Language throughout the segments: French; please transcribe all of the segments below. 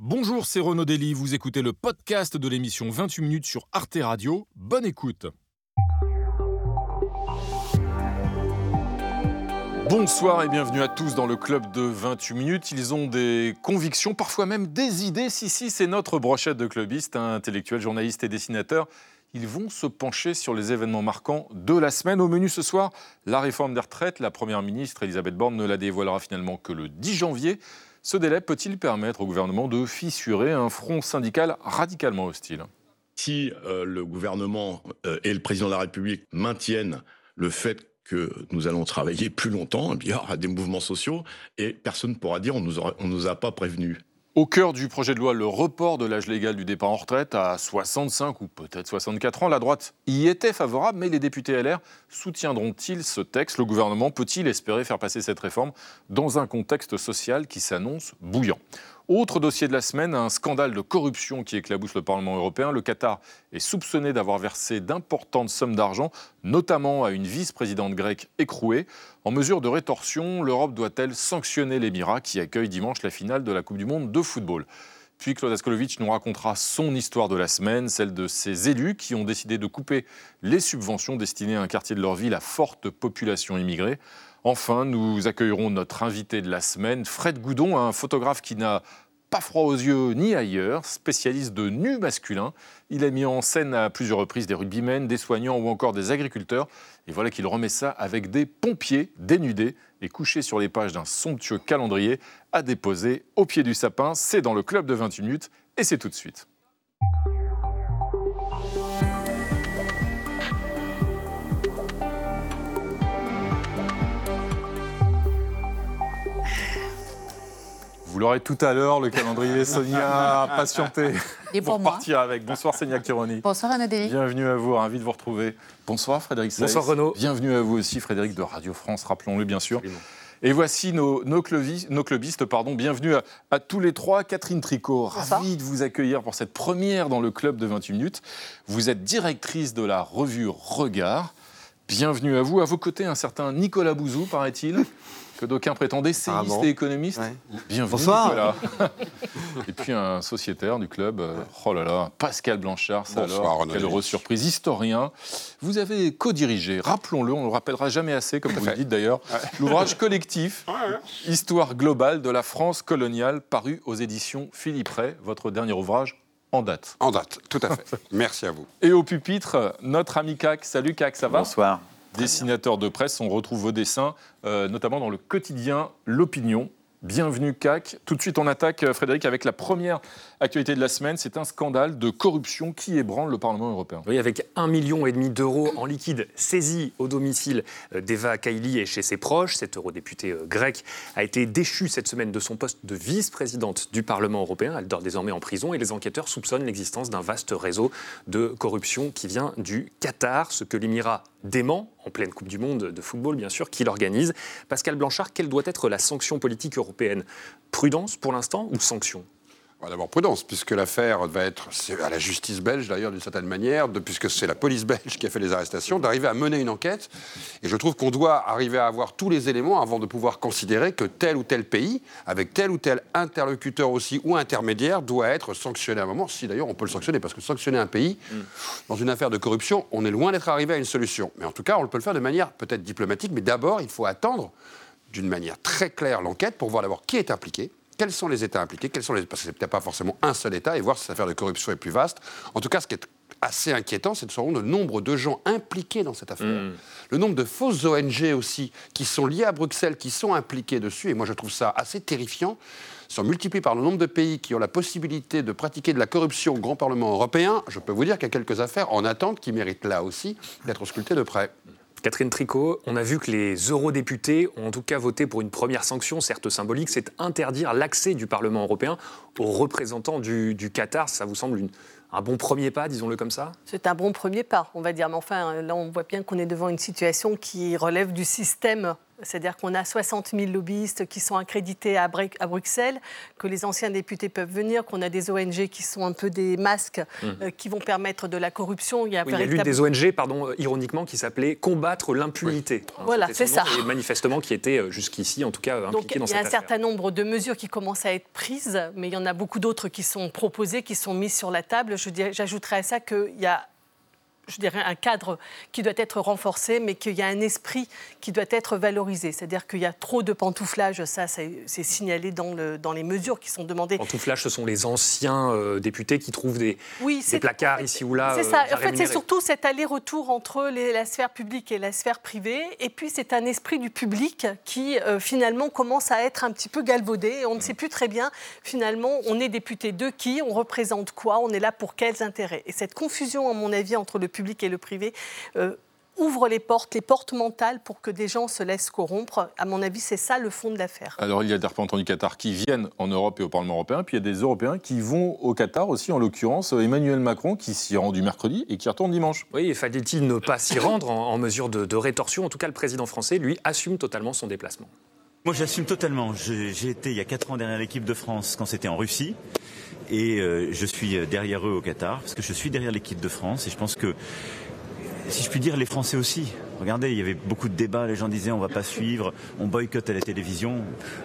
Bonjour, c'est Renaud Dely. Vous écoutez le podcast de l'émission 28 minutes sur Arte Radio. Bonne écoute. Bonsoir et bienvenue à tous dans le club de 28 minutes. Ils ont des convictions, parfois même des idées. Si, si, c'est notre brochette de clubistes, intellectuels, journalistes et dessinateurs. Ils vont se pencher sur les événements marquants de la semaine. Au menu ce soir, la réforme des retraites. La Première ministre Elisabeth Borne ne la dévoilera finalement que le 10 janvier. Ce délai peut-il permettre au gouvernement de fissurer un front syndical radicalement hostile? Si euh, le gouvernement euh, et le président de la République maintiennent le fait que nous allons travailler plus longtemps, eh il y aura des mouvements sociaux et personne ne pourra dire on nous, nous a pas prévenus. Au cœur du projet de loi, le report de l'âge légal du départ en retraite à 65 ou peut-être 64 ans. La droite y était favorable, mais les députés LR soutiendront-ils ce texte? Le gouvernement peut-il espérer faire passer cette réforme dans un contexte social qui s'annonce bouillant? Autre dossier de la semaine, un scandale de corruption qui éclabousse le Parlement européen. Le Qatar est soupçonné d'avoir versé d'importantes sommes d'argent, notamment à une vice-présidente grecque écrouée. En mesure de rétorsion, l'Europe doit-elle sanctionner l'Émirat qui accueille dimanche la finale de la Coupe du Monde de football? Puis Claude Askolovitch nous racontera son histoire de la semaine, celle de ces élus qui ont décidé de couper les subventions destinées à un quartier de leur ville à forte population immigrée. Enfin, nous accueillerons notre invité de la semaine, Fred Goudon, un photographe qui n'a pas froid aux yeux ni ailleurs, spécialiste de nu masculin. Il a mis en scène à plusieurs reprises des rugbymen, des soignants ou encore des agriculteurs. Et voilà qu'il remet ça avec des pompiers dénudés et couchés sur les pages d'un somptueux calendrier à déposer au pied du sapin. C'est dans le club de 28 minutes et c'est tout de suite. Vous l'aurez tout à l'heure, le calendrier. Sonia, patientez. Et pour, partir avec. Bonsoir Sonia Kironi. Bonsoir Anadélie. Bienvenue à vous, ravi de vous retrouver. Bonsoir Frédéric Saïs. Bonsoir Renaud. Bienvenue à vous aussi Frédéric de Radio France, rappelons-le bien sûr. Et voici nos, nos, clubistes. Pardon. Bienvenue à, tous les trois. Catherine Tricot, ravie de vous accueillir pour cette première dans le club de 28 minutes. Vous êtes directrice de la revue Regard. Bienvenue à vous. À vos côtés, un certain Nicolas Bouzou, paraît-il que d'aucuns prétendaient séiste et économiste. Bienvenue, Bonsoir. et puis un sociétaire du club, euh, oh là là, Pascal Blanchard, ça alors, quelle heureuse surprise, historien. Vous avez co-dirigé, rappelons-le, on ne le rappellera jamais assez, comme vous le dites d'ailleurs, l'ouvrage collectif Histoire globale de la France coloniale, paru aux éditions Philippe Ray, votre dernier ouvrage en date. En date, tout à fait. Merci à vous. Et au pupitre, notre ami CAC. Salut CAC, ça va? Bonsoir dessinateur de presse. On retrouve vos dessins, euh, notamment dans le quotidien L'Opinion. Bienvenue CAC. Tout de suite, on attaque, euh, Frédéric, avec la première actualité de la semaine. C'est un scandale de corruption qui ébranle le Parlement européen. Oui, avec un million et demi d'euros en liquide saisis au domicile euh, d'Eva Kaili et chez ses proches. Cette eurodéputée euh, grecque a été déchue cette semaine de son poste de vice-présidente du Parlement européen. Elle dort désormais en prison et les enquêteurs soupçonnent l'existence d'un vaste réseau de corruption qui vient du Qatar, ce que l'Émirat dément, en pleine Coupe du Monde de football bien sûr, qui l'organise. Pascal Blanchard, quelle doit être la sanction politique européenne? Prudence pour l'instant ou sanction? D'abord prudence, puisque l'affaire va être à la justice belge d'ailleurs d'une certaine manière, de, puisque c'est la police belge qui a fait les arrestations, d'arriver à mener une enquête. Et je trouve qu'on doit arriver à avoir tous les éléments avant de pouvoir considérer que tel ou tel pays, avec tel ou tel interlocuteur aussi ou intermédiaire, doit être sanctionné à un moment. Si d'ailleurs on peut le sanctionner, parce que sanctionner un pays mm. dans une affaire de corruption, on est loin d'être arrivé à une solution. Mais en tout cas, on peut le faire de manière peut-être diplomatique, mais d'abord il faut attendre d'une manière très claire l'enquête pour voir d'abord qui est impliqué quels sont les États impliqués, quels sont les... parce que c'est peut-être pas forcément un seul État, et voir si cette affaire de corruption est plus vaste. En tout cas, ce qui est assez inquiétant, c'est de savoir le nombre de gens impliqués dans cette affaire. Hmm. Le nombre de fausses ONG aussi, qui sont liées à Bruxelles, qui sont impliquées dessus, et moi je trouve ça assez terrifiant, sont multipliés par le nombre de pays qui ont la possibilité de pratiquer de la corruption au Grand Parlement européen. Je peux vous dire qu'il y a quelques affaires en attente qui méritent là aussi d'être auscultées de près. Catherine Tricot, on a vu que les eurodéputés ont en tout cas voté pour une première sanction, certes symbolique, c'est interdire l'accès du Parlement européen aux représentants du, Qatar. Ça vous semble un bon premier pas, disons-le comme ça? C'est un bon premier pas, on va dire. Mais enfin, là, on voit bien qu'on est devant une situation qui relève du système C'est-à-dire qu'on a 60 000 lobbyistes qui sont accrédités à, Bruxelles, que les anciens députés peuvent venir, qu'on a des ONG qui sont un peu des masques mmh. euh, qui vont permettre de la corruption. Il y a, l'une des ONG, pardon, ironiquement, qui s'appelait Combattre l'impunité. Voilà, c'est ça. Et manifestement qui était jusqu'ici, en tout cas, impliqué dans cette Il y a un certain nombre de mesures qui commencent à être prises, mais il y en a beaucoup d'autres qui sont proposées, qui sont mises sur la table. J'ajouterais à ça qu'il y a je dirais, un cadre qui doit être renforcé, mais qu'il y a un esprit qui doit être valorisé. C'est-à-dire qu'il y a trop de pantouflage, ça, c'est signalé dans, le, dans, les mesures qui sont demandées. Pantouflage, ce sont les anciens euh, députés qui trouvent des, oui, des placards ici ou là. C'est ça. Euh, en fait, c'est surtout cet aller-retour entre la sphère publique et la sphère privée. Et puis, c'est un esprit du public qui, euh, finalement, commence à être un petit peu galvaudé. Et on ne sait plus très bien, finalement, on est député de qui, on représente quoi, on est là pour quels intérêts. Et cette confusion, à mon avis, entre le public et le privé, euh, ouvre les portes, les portes mentales pour que des gens se laissent corrompre. À mon avis, c'est ça le fond de l'affaire. Alors, il y a des représentants du Qatar qui viennent en Europe et au Parlement européen, puis il y a des Européens qui vont au Qatar aussi, en l'occurrence Emmanuel Macron, qui s'y rend du mercredi et qui retourne dimanche. Oui, fallait-il ne pas s'y rendre en, mesure de, de rétorsion? En tout cas, le président français, lui, assume totalement son déplacement. Moi, j'assume totalement. J'ai été il y a 4 ans derrière l'équipe de France quand c'était en Russie et euh, je suis euh, derrière eux au Qatar parce que je suis derrière l'équipe de France et je pense que si je puis dire les Français aussi. Regardez, il y avait beaucoup de débats, les gens disaient on va pas suivre, on boycotte à la télévision,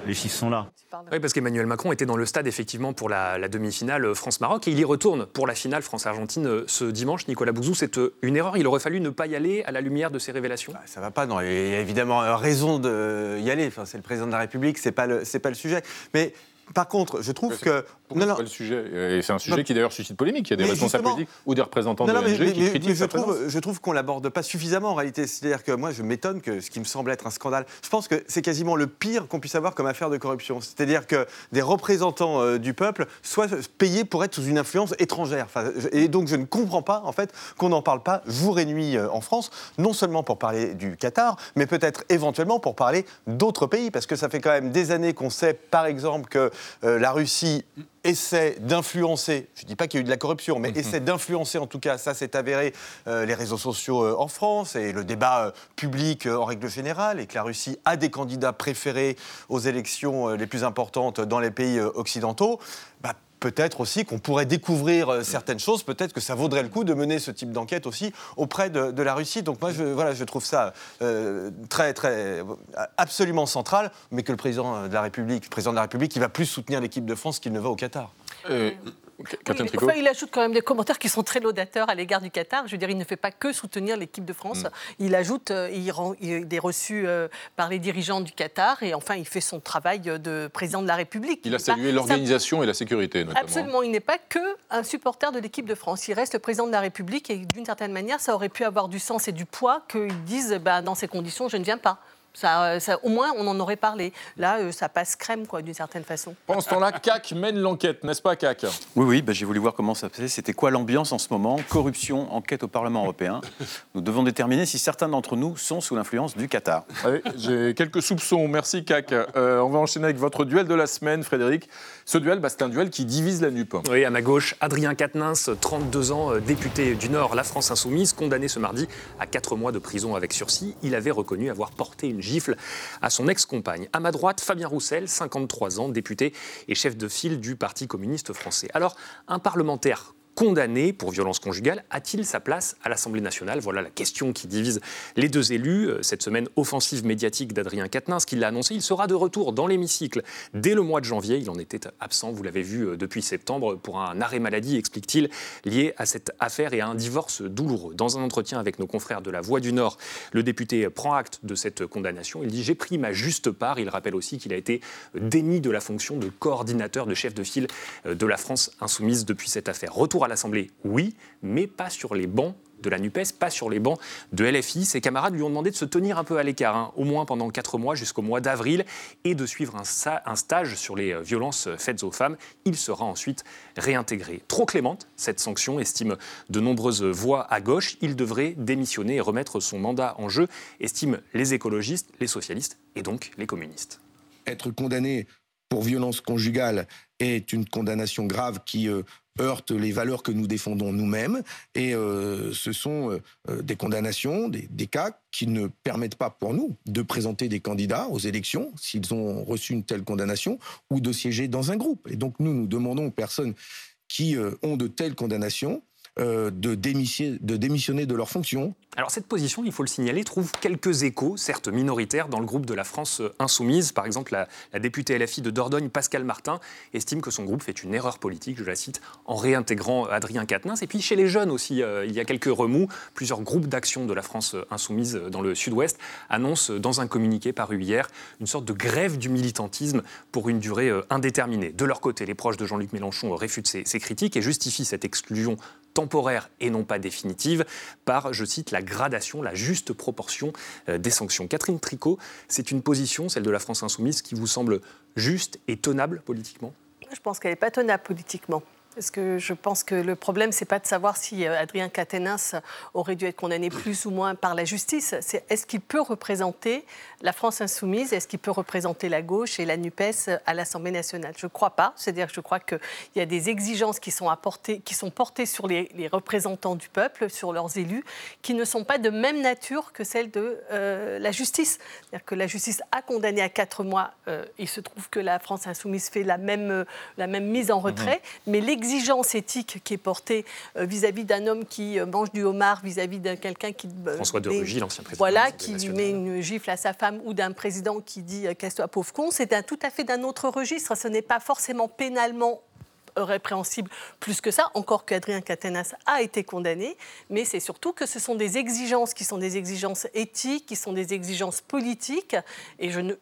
les chiffres sont là. Oui, parce qu'Emmanuel Macron était dans le stade effectivement pour la, demi-finale France-Maroc et il y retourne pour la finale France-Argentine euh, ce dimanche. Nicolas Bouzou, c'est une erreur. Il aurait fallu ne pas y aller à la lumière de ces révélations. Ça bah, ça va pas, non. Il y a évidemment raison d'y aller. Enfin, c'est le président de la République, c'est pas le, c'est pas le sujet. Mais par contre, je trouve que. Non, non. Pas le sujet. c'est un sujet qui d'ailleurs suscite polémique. Il y a des responsables politiques ou des représentants de l'ONG qui critiquent je trouve, je trouve qu'on l'aborde pas suffisamment en réalité. C'est-à-dire que moi, je m'étonne que ce qui me semble être un scandale. Je pense que c'est quasiment le pire qu'on puisse avoir comme affaire de corruption. C'est-à-dire que des représentants euh, du peuple soient payés pour être sous une influence étrangère. et donc, je ne comprends pas en fait qu'on n'en parle pas jour et nuit euh, en France, non seulement pour parler du Qatar, mais peut-être éventuellement pour parler d'autres pays, parce que ça fait quand même des années qu'on sait, par exemple, que euh, la Russie essaie d'influencer, je ne dis pas qu'il y a eu de la corruption, mais essaie d'influencer, en tout cas, ça s'est avéré, euh, les réseaux sociaux euh, en France et le débat public en règle générale, et que la Russie a des candidats préférés aux élections les plus importantes dans les pays occidentaux. Bah, peut-être aussi qu'on pourrait découvrir euh, certaines choses, peut-être que ça vaudrait le coup de mener ce type d'enquête aussi auprès de, la Russie. Donc moi, je, voilà, je trouve ça euh, très, très, absolument central, mais que le président de la République, le président de la République, il va plus soutenir l'équipe de France qu'il ne va au Qatar. Euh, il ajoute quand même des commentaires qui sont très laudateurs à l'égard du Qatar. Je veux dire, il ne fait pas que soutenir l'équipe de France. Mm. Il ajoute, euh, il, rend, il, est reçu euh, par les dirigeants du Qatar et enfin, il fait son travail de président de la République. Il, a salué l'organisation et la sécurité, notamment. Absolument. Il n'est pas que un supporter de l'équipe de France. Il reste le président de la République et d'une certaine manière, ça aurait pu avoir du sens et du poids qu'ils disent, bah, dans ces conditions, je ne viens pas. Ça, au moins, on en aurait parlé. Là, euh, ça passe crème, quoi, d'une certaine façon. Pendant ce temps-là, CAC mène l'enquête, n'est-ce pas, CAC? Oui, oui, bah, j'ai voulu voir comment ça passait. C'était quoi l'ambiance en ce moment? Corruption, enquête au Parlement européen. Nous devons déterminer si certains d'entre nous sont sous l'influence du Qatar. j'ai quelques soupçons. Merci, CAC. Euh, on va enchaîner avec votre duel de la semaine, Frédéric. Ce duel, bah, c'est un duel qui divise la NUP. Oui, à ma gauche, Adrien Quatennens, 32 ans, euh, député du Nord, la France Insoumise, condamné ce mardi à 4 mois de prison avec sursis. Il avait reconnu avoir porté une gifle à son ex-compagne. À ma droite, Fabien Roussel, 53 ans, député et chef de file du Parti communiste français. Alors, un parlementaire condamné pour violence conjugale a-t-il sa place à l'Assemblée nationale? Voilà la question qui divise les deux élus. Euh, cette semaine offensive médiatique d'Adrien Quatennens, qui l'a annoncé, il sera de retour dans l'hémicycle dès le mois de janvier. Il en était absent, vous l'avez vu euh, depuis septembre, pour un arrêt maladie, explique-t-il, lié à cette affaire et à un divorce douloureux. Dans un entretien avec nos confrères de la Voix du Nord, le député prend acte de cette condamnation. Il dit J'ai pris ma juste part. Il rappelle aussi qu'il a été démis de la fonction de coordinateur, de chef de file euh, de la France insoumise depuis cette affaire. Retour à l'Assemblée, oui, mais pas sur les bancs de la NUPES, pas sur les bancs de LFI. Ses camarades lui ont demandé de se tenir un peu à l'écart, hein, au moins pendant quatre mois jusqu'au mois d'avril, et de suivre un, stage sur les euh, violences faites aux femmes. Il sera ensuite réintégré. Trop clémente, cette sanction, estime de nombreuses voix à gauche. Il devrait démissionner et remettre son mandat en jeu, estiment les écologistes, les socialistes et donc les communistes. Être condamné pour violence conjugale est une condamnation grave qui euh, heurtent les valeurs que nous défendons nous-mêmes. Et euh, ce sont euh, des condamnations, des, cas qui ne permettent pas pour nous de présenter des candidats aux élections s'ils ont reçu une telle condamnation ou de siéger dans un groupe. Et donc nous, nous demandons aux personnes qui ont de telles condamnations euh, de, démissionner, de démissionner de leurs fonctions. Alors cette position, il faut le signaler, trouve quelques échos, certes minoritaires, dans le groupe de la France insoumise. Par exemple, la, députée LFI de Dordogne, Pascal Martin, estime que son groupe fait une erreur politique, je la cite, en réintégrant Adrien Quatennens. Et puis chez les jeunes aussi, euh, il y a quelques remous. Plusieurs groupes d'action de la France insoumise dans le sud-ouest annoncent dans un communiqué paru hier une sorte de grève du militantisme pour une durée euh, indéterminée. De leur côté, les proches de Jean-Luc Mélenchon réfutent ces critiques et justifient cette exclusion temporaire et non pas définitive par, je cite, la gradation, la juste proportion euh, des sanctions. Catherine Tricot, c'est une position, celle de la France insoumise, qui vous semble juste et tenable politiquement? Je pense qu'elle n'est pas tenable politiquement. Parce que je pense que le problème, c'est pas de savoir si euh, Adrien Caténas aurait dû être condamné plus ou moins par la justice. C'est est-ce qu'il peut représenter la France insoumise? Est-ce qu'il peut représenter la gauche et la NUPES à l'Assemblée nationale? Je ne crois pas. C'est-à-dire que je crois qu'il y a des exigences qui sont, apportées, qui sont portées sur les, représentants du peuple, sur leurs élus, qui ne sont pas de même nature que celles de euh, la justice. C'est-à-dire que la justice a condamné à quatre mois. Euh, il se trouve que la France insoumise fait la même, la même mise en retrait. Mmh. Mais les exigence éthique qui est portée euh, vis-à-vis d'un homme qui euh, mange du homard, vis-à-vis d'un quelqu'un qui... Euh, François de Rugy, l'ancien président. Voilà, qui lui met une gifle à sa femme, ou d'un président qui dit « casse-toi pauvre con », c'est tout à fait d'un autre registre. Ce n'est pas forcément pénalement répréhensible plus que ça, encore qu'Adrien Catenas a été condamné, mais c'est surtout que ce sont des exigences qui sont des exigences éthiques, qui sont des exigences politiques, et je ne,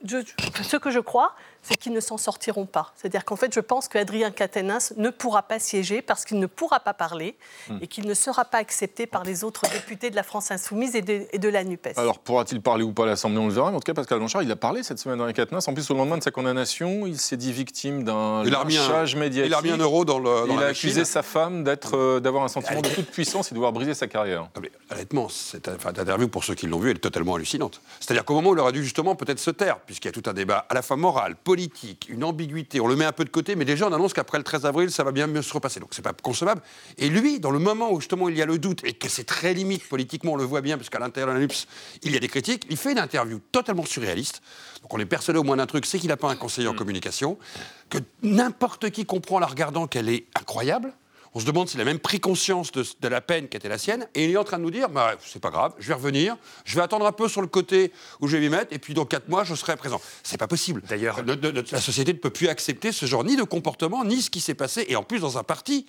ce que je crois, c'est qu'ils ne s'en sortiront pas. C'est-à-dire qu'en fait, je pense qu'Adrien Catenas ne pourra pas siéger parce qu'il ne pourra pas parler hmm. et qu'il ne sera pas accepté par les autres députés de la France insoumise et de, la NUPES. Alors, pourra-t-il parler ou pas à l'Assemblée On le verra. En tout cas, Pascal Blanchard, il a parlé cette semaine Adrien Catenas. En plus, au lendemain de sa condamnation, il s'est dit victime d'un lynchage médiatique. Il a remis un euro dans le. il a accusé sa femme d'être, euh, d'avoir un sentiment de toute puissance et de vouloir briser sa carrière. Ah, honnêtement, cette interview, pour ceux qui l'ont vue, elle est totalement hallucinante. C'est-à-dire qu'au moment où il aurait dû justement peut-être se taire, puisqu'il y a tout un débat à la fois moral, politique, une ambiguïté. On le met un peu de côté, mais déjà on annonce qu'après le 13 avril, ça va bien mieux se repasser. Donc c'est pas concevable. Et lui, dans le moment où justement il y a le doute et que c'est très limite politiquement, on le voit bien, parce qu'à l'intérieur de la NUPS, il y a des critiques, il fait une interview totalement surréaliste. Donc on est persuadé au moins d'un truc, c'est qu'il n'a pas un conseiller en mm. communication, que n'importe qui comprend en la regardant qu'elle est incroyable. On se demande s'il a même pris conscience de, la peine qui était la sienne. Et il est en train de nous dire bah, c'est pas grave, je vais revenir, je vais attendre un peu sur le côté où je vais m'y mettre, et puis dans quatre mois, je serai présent. C'est pas possible. D'ailleurs, la société ne peut plus accepter ce genre ni de comportement, ni ce qui s'est passé. Et en plus, dans un parti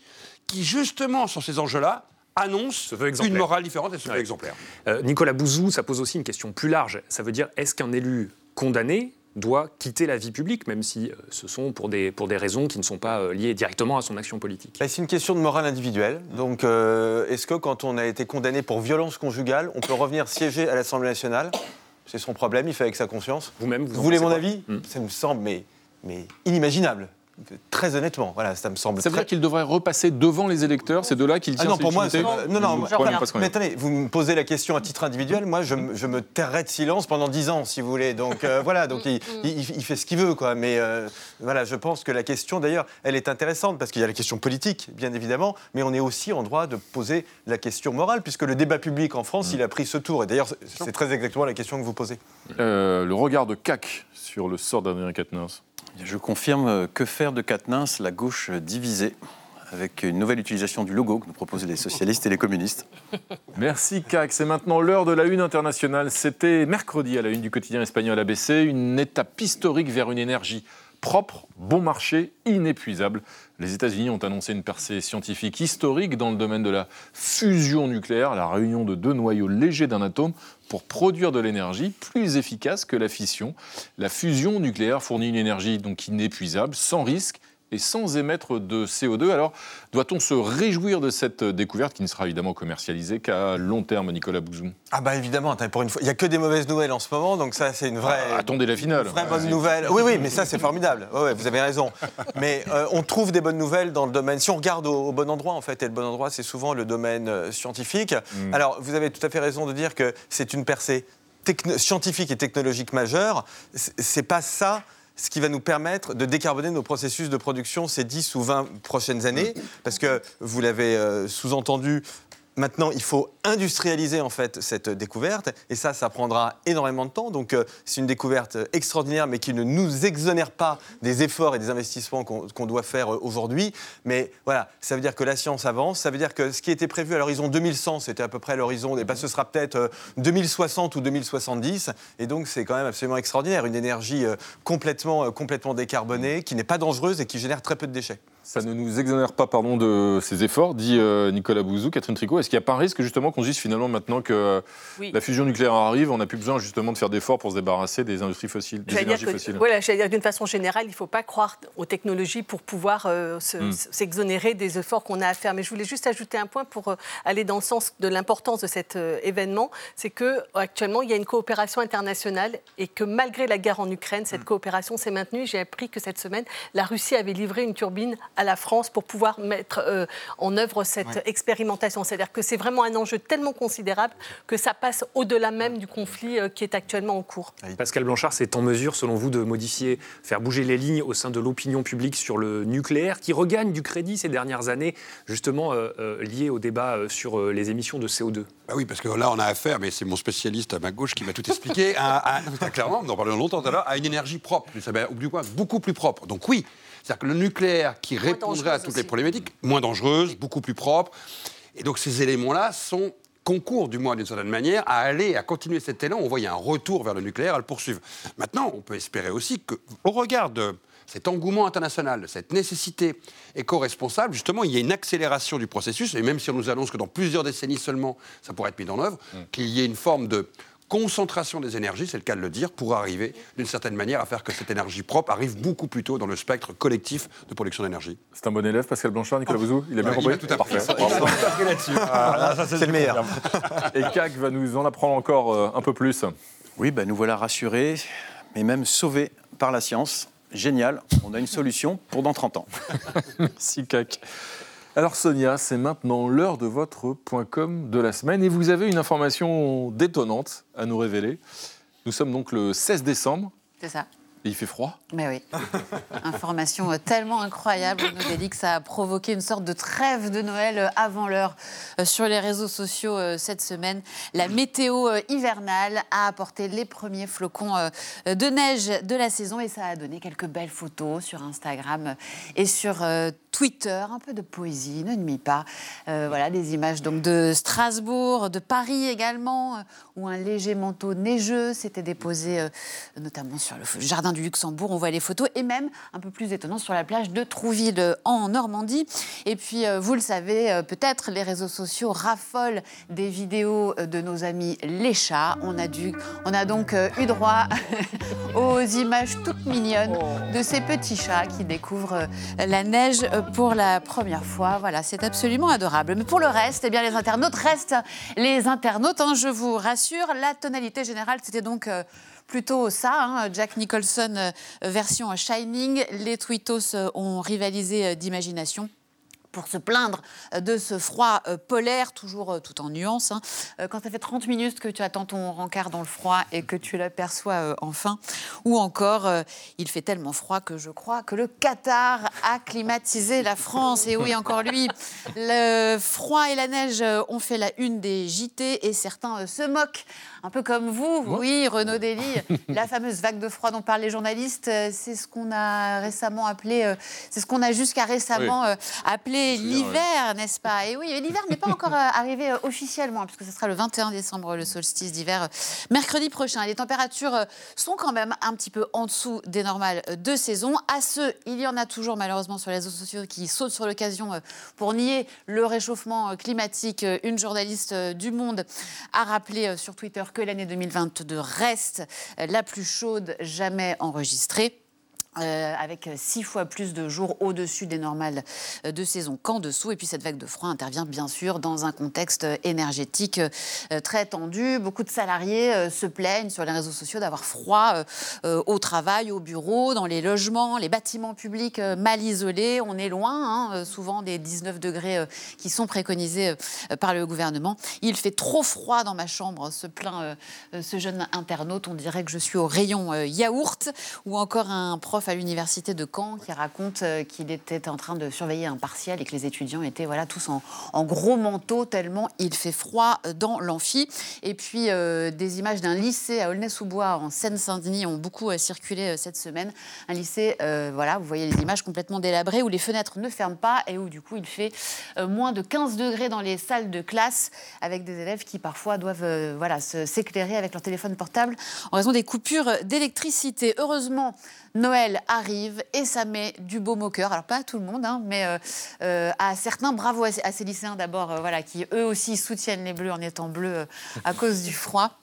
qui, justement, sur ces enjeux-là, annonce une morale différente et se veut exemplaire. Euh, Nicolas Bouzou, ça pose aussi une question plus large. Ça veut dire est-ce qu'un élu condamné doit quitter la vie publique, même si euh, ce sont pour des, pour des raisons qui ne sont pas euh, liées directement à son action politique. Bah, c'est une question de morale individuelle. Donc, euh, est-ce que quand on a été condamné pour violence conjugale, on peut revenir siéger à l'Assemblée nationale? C'est son problème, il fait avec sa conscience. Vous-même, vous, voulez mon avis? Hmm. Ça me semble mais, mais inimaginable. Très honnêtement, voilà, ça me semble. C'est vrai qu'il devrait repasser devant les électeurs. C'est de là qu'il tient. Ah non, pour moi, non, non. mais attendez, vous me posez la question à titre individuel. Moi, je, me tairais de silence pendant dix ans, si vous voulez. Donc euh, voilà, donc il, fait ce qu'il veut, quoi. Mais euh, voilà, je pense que la question, d'ailleurs, elle est intéressante parce qu'il y a la question politique, bien évidemment, mais on est aussi en droit de poser la question morale, puisque le débat public en France, mm. il a pris ce tour. Et d'ailleurs, c'est très exactement la question que vous posez. Euh, le regard de CAC sur le sort d'Adrien Quatennens. Je confirme euh, que faire de Quatennens la gauche divisée avec une nouvelle utilisation du logo que nous proposent les socialistes et les communistes. Merci CAC. C'est maintenant l'heure de la une internationale. C'était mercredi à la une du quotidien espagnol ABC, une étape historique vers une énergie propre, bon marché, inépuisable. Les États-Unis ont annoncé une percée scientifique historique dans le domaine de la fusion nucléaire, la réunion de deux noyaux légers d'un atome pour produire de l'énergie plus efficace que la fission. La fusion nucléaire fournit une énergie donc inépuisable, sans risque et sans émettre de CO2. Alors, doit-on se réjouir de cette découverte qui ne sera évidemment commercialisée qu'à long terme, Nicolas Bouzoum Ah bah évidemment, pour une fois, il n'y a que des mauvaises nouvelles en ce moment, donc ça c'est une vraie... Ah, attendez la finale. Une vraie bonne nouvelle. Oui, oui, mais ça c'est formidable. Oui, vous avez raison. Mais euh, on trouve des bonnes nouvelles dans le domaine, si on regarde au, bon endroit en fait, et le bon endroit c'est souvent le domaine euh, scientifique. Mm. Alors, vous avez tout à fait raison de dire que c'est une percée scientifique et technologique majeure. C'est pas ça ce qui va nous permettre de décarboner nos processus de production ces 10 ou 20 prochaines années. Parce que, vous l'avez euh, sous-entendu, Maintenant, il faut industrialiser en fait cette découverte, et ça, ça prendra énormément de temps. Donc, euh, c'est une découverte extraordinaire, mais qui ne nous exonère pas des efforts et des investissements qu'on doit faire euh, aujourd'hui. Mais voilà, ça veut dire que la science avance. Ça veut dire que ce qui était prévu à l'horizon 2100, c'était à peu près l'horizon, et ben, ce sera peut-être 2060 euh, ou 2070. Et donc, c'est quand même absolument extraordinaire, une énergie complètement, complètement décarbonée, qui n'est pas dangereuse et qui génère très peu de déchets. Ça ne nous exonère pas pardon, de ces efforts, dit Nicolas Bouzou, Catherine Tricot. Est-ce qu'il n'y a pas un risque justement qu'on dise finalement maintenant que euh, la fusion nucléaire arrive, on n'a plus besoin justement de faire d'efforts pour se débarrasser des industries fossiles, des énergies fossiles Voilà, j'allais dire d'une façon générale, il ne faut pas croire aux technologies pour pouvoir euh, hmm. s'exonérer des efforts qu'on a à faire. Mais je voulais juste ajouter un point pour aller dans le sens de l'importance de cet événement, c'est que actuellement il y a une coopération internationale et que malgré la guerre en Ukraine, cette hmm. coopération s'est maintenue. J'ai appris que cette semaine, la Russie avait livré une turbine à la France pour pouvoir mettre euh, en œuvre cette expérimentation. C'est-à-dire que c'est vraiment un enjeu tellement considérable que ça passe au-delà même du conflit euh, qui est actuellement en cours. Pascal Blanchard, c'est en mesure, selon vous, de modifier, faire bouger les lignes au sein de l'opinion publique sur le nucléaire, qui regagne du crédit ces dernières années, justement euh, lié au débat sur les émissions de CO2 bah oui, parce que là, on a affaire, mais c'est mon spécialiste à ma gauche qui m'a tout expliqué, à, clairement, on en parlait longtemps tout à l'heure, à une énergie propre, ou du moins beaucoup plus propre. Donc oui, c'est-à-dire que le nucléaire qui répondrait à toutes les problématiques, moins dangereuse, beaucoup plus propre. Et donc ces éléments-là sont concours, du moins d'une certaine manière, à aller, à continuer cet élan. On voit y a un retour vers le nucléaire, à le poursuivre. Maintenant, on peut espérer aussi qu'au regard de cet engouement international, cette nécessité éco-responsable, justement, il y a une accélération du processus, et même si on nous annonce que dans plusieurs décennies seulement, ça pourrait être mis en œuvre, mm. qu'il y ait une forme de concentration des énergies, c'est le cas de le dire, pour arriver d'une certaine manière à faire que cette énergie propre arrive beaucoup plus tôt dans le spectre collectif de production d'énergie. C'est un bon élève, Pascal Blanchard, Nicolas Bouzou Il a bien compris Tout à fait. Ah, c'est le meilleur. Et CAC va nous en apprendre encore euh, un peu plus. Oui, ben nous voilà rassurés, mais même sauvés par la science. Génial, on a une solution pour dans 30 ans. Merci CAC. Alors Sonia, c'est maintenant l'heure de votre point com de la semaine et vous avez une information détonnante à nous révéler. Nous sommes donc le 16 décembre. C'est ça. Et il fait froid Mais oui. Information euh, tellement incroyable, que ça a provoqué une sorte de trêve de Noël euh, avant l'heure euh, sur les réseaux sociaux cette semaine. La météo hivernale a apporté les premiers flocons de neige de la saison et ça a donné quelques belles photos sur Instagram et sur Twitter, un peu de poésie, ne nuit pas. voilà, des images donc de Strasbourg, de Paris également, où un léger manteau neigeux s'était déposé notamment sur le jardin du Luxembourg. On voit les photos et même, un peu plus étonnant, sur la plage de Trouville en Normandie. Et puis, euh, vous le savez euh, peut-être, les réseaux sociaux raffolent des vidéos euh, de nos amis les chats. On a, dû, on a donc eu droit aux images toutes mignonnes de ces petits chats qui découvrent la neige pour la première fois. Voilà, c'est absolument adorable. Mais pour le reste, eh bien, les internautes restent les internautes, hein, je vous rassure. La tonalité générale, c'était donc plutôt ça, hein, Jack Nicholson euh, version Shining. Les tweetos euh, ont rivalisé euh, d'imagination pour se plaindre de ce froid polaire, toujours tout en nuances. Hein. Quand ça fait 30 minutes que tu attends ton rencard dans le froid et que tu l'aperçois enfin, ou encore, il fait tellement froid que je crois que le Qatar a climatisé la France. Et oui, encore lui, le froid et la neige ont fait la une des JT et certains se moquent un peu comme vous, oui, Renaud Dely, la fameuse vague de froid dont parlent les journalistes, euh, c'est ce qu'on a récemment appelé, euh, c'est ce qu'on a jusqu'à récemment euh, appelé l'hiver, n'est-ce pas? Et oui, l'hiver n'est pas encore arrivé officiellement, puisque ce sera le 21 décembre, le solstice d'hiver, mercredi prochain. Les températures sont quand même un petit peu en dessous des normales de saison. À ce, il y en a toujours malheureusement sur les réseaux sociaux qui sautent sur l'occasion pour nier le réchauffement climatique. Une journaliste du Monde a rappelé sur Twitter que l'année 2022 reste la plus chaude jamais enregistrée. Euh, avec six fois plus de jours au-dessus des normales euh, de saison qu'en dessous. Et puis cette vague de froid intervient bien sûr dans un contexte énergétique euh, très tendu. Beaucoup de salariés se plaignent sur les réseaux sociaux d'avoir froid au travail, au bureau, dans les logements, les bâtiments publics mal isolés. On est loin, hein, souvent des 19 degrés qui sont préconisés par le gouvernement. Il fait trop froid dans ma chambre, se plaint ce jeune internaute. On dirait que je suis au rayon yaourt ou encore un prof à l'université de Caen qui raconte euh, qu'il était en train de surveiller un partiel et que les étudiants étaient voilà, tous en, gros manteau tellement il fait froid dans l'amphi. Et puis euh, des images d'un lycée à Aulnay-sous-Bois en Seine-Saint-Denis ont beaucoup euh, circulé cette semaine. Un lycée, voilà, vous voyez les images complètement délabrées où les fenêtres ne ferment pas et où du coup il fait moins de 15 degrés dans les salles de classe avec des élèves qui parfois doivent voilà, s'éclairer avec leur téléphone portable en raison des coupures d'électricité. Heureusement, Noël arrive et ça met du beau au cœur. Alors pas à tout le monde, hein, mais euh, euh, à certains. Bravo à, ces lycéens d'abord, euh, voilà, qui eux aussi soutiennent les Bleus en étant bleus à cause du froid.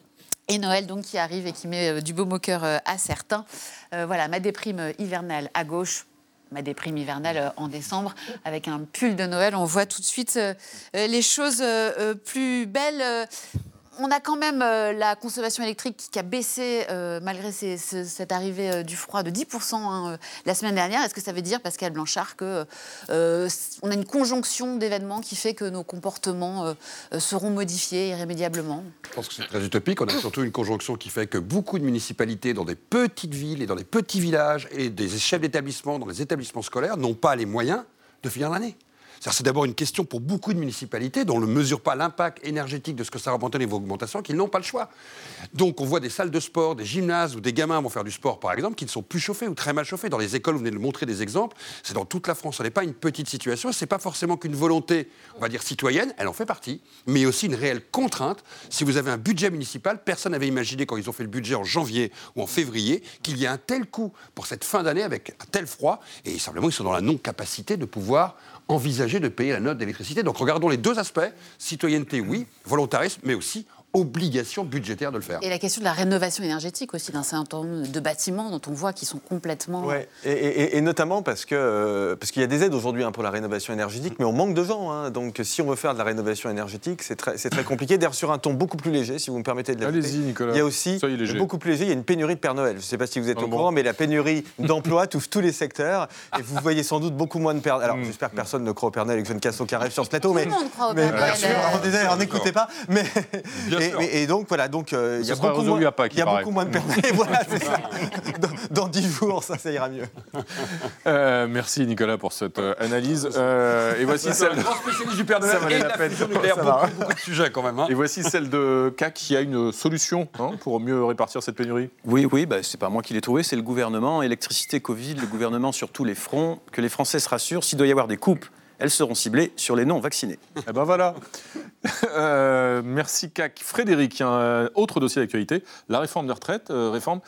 Et Noël donc qui arrive et qui met du beau au cœur à certains. voilà, ma déprime hivernale à gauche, ma déprime hivernale en décembre, avec un pull de Noël, on voit tout de suite les choses plus belles on a quand même euh, la consommation électrique qui a baissé euh, malgré cette arrivée euh, du froid de 10% hein, la semaine dernière. Est-ce que ça veut dire, Pascal Blanchard, qu'on a une conjonction d'événements qui fait que nos comportements seront modifiés irrémédiablement? Je pense que c'est très utopique. On a surtout une conjonction qui fait que beaucoup de municipalités dans des petites villes et dans des petits villages et des chefs d'établissement dans les établissements scolaires n'ont pas les moyens de finir l'année. C'est d'abord une question pour beaucoup de municipalités dont on ne mesure pas l'impact énergétique de ce que ça représente au niveau augmentation, qu'ils n'ont pas le choix. Donc on voit des salles de sport, des gymnases où des gamins vont faire du sport par exemple, qui ne sont plus chauffés ou très mal chauffés. Dans les écoles, vous venez de montrer des exemples, c'est dans toute la France. Ce n'est pas une petite situation, ce n'est pas forcément qu'une volonté, on va dire citoyenne, elle en fait partie, mais aussi une réelle contrainte. Si vous avez un budget municipal, personne n'avait imaginé quand ils ont fait le budget en janvier ou en février qu'il y ait un tel coût pour cette fin d'année avec un tel froid, et simplement ils sont dans la non-capacité de pouvoir envisager de payer la note d'électricité. Donc regardons les deux aspects, citoyenneté oui, volontarisme, mais aussi obligation budgétaire de le faire. Et la question de la rénovation énergétique aussi d'un certain nombre de bâtiments dont on voit qu'ils sont complètement... Ouais. Et, notamment parce qu'il euh, parce qu'il y a des aides aujourd'hui hein, pour la rénovation énergétique, mais on manque de gens. Hein. Donc si on veut faire de la rénovation énergétique, c'est très, très compliqué. D'ailleurs, sur un ton beaucoup plus léger, si vous me permettez de Allez-y, Nicolas. Il y a aussi, beaucoup plus léger, il y a une pénurie de Père Noël. Je ne sais pas si vous êtes ah au courant, mais la pénurie d'emploi touche tous les secteurs. Et vous voyez sans doute beaucoup moins de Père Alors, mm. j'espère que personne ne croit au Père Noël et que je ne casse aucun rêve sur ce plateau. mais, Tout le monde croit au Père Noël. on n'écoutez pas. Mais, et, donc, voilà, donc euh, il y a beaucoup, moins, y a beaucoup moins de personnes. voilà, c'est ça. Dans dix jours, ça, ça ira mieux. Euh, merci Nicolas pour cette euh, analyse. et voici celle de... spécialiste du Père Noël et la, la fusion nucléaire, beaucoup, beaucoup, de sujets quand même. Hein. Et voici celle de CAC qui a une solution hein, pour mieux répartir cette pénurie. Oui, oui, bah, c'est pas moi qui l'ai trouvé, c'est le gouvernement, électricité, Covid, le gouvernement sur tous les fronts, que les Français se rassurent, s'il doit y avoir des coupes elles seront ciblées sur les non-vaccinés. Eh ben voilà. Euh, merci CAC. Frédéric, un autre dossier d'actualité, la réforme des retraites, euh, réforme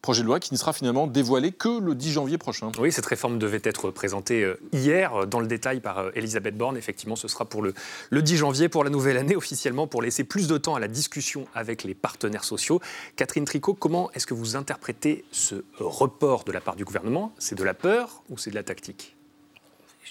projet de loi qui ne sera finalement dévoilé que le 10 janvier prochain. Oui, cette réforme devait être présentée euh, hier dans le détail par Elisabeth Borne. Effectivement, ce sera pour le, le 10 janvier, pour la nouvelle année officiellement, pour laisser plus de temps à la discussion avec les partenaires sociaux. Catherine Tricot, comment est-ce que vous interprétez ce report de la part du gouvernement? C'est de la peur ou c'est de la tactique?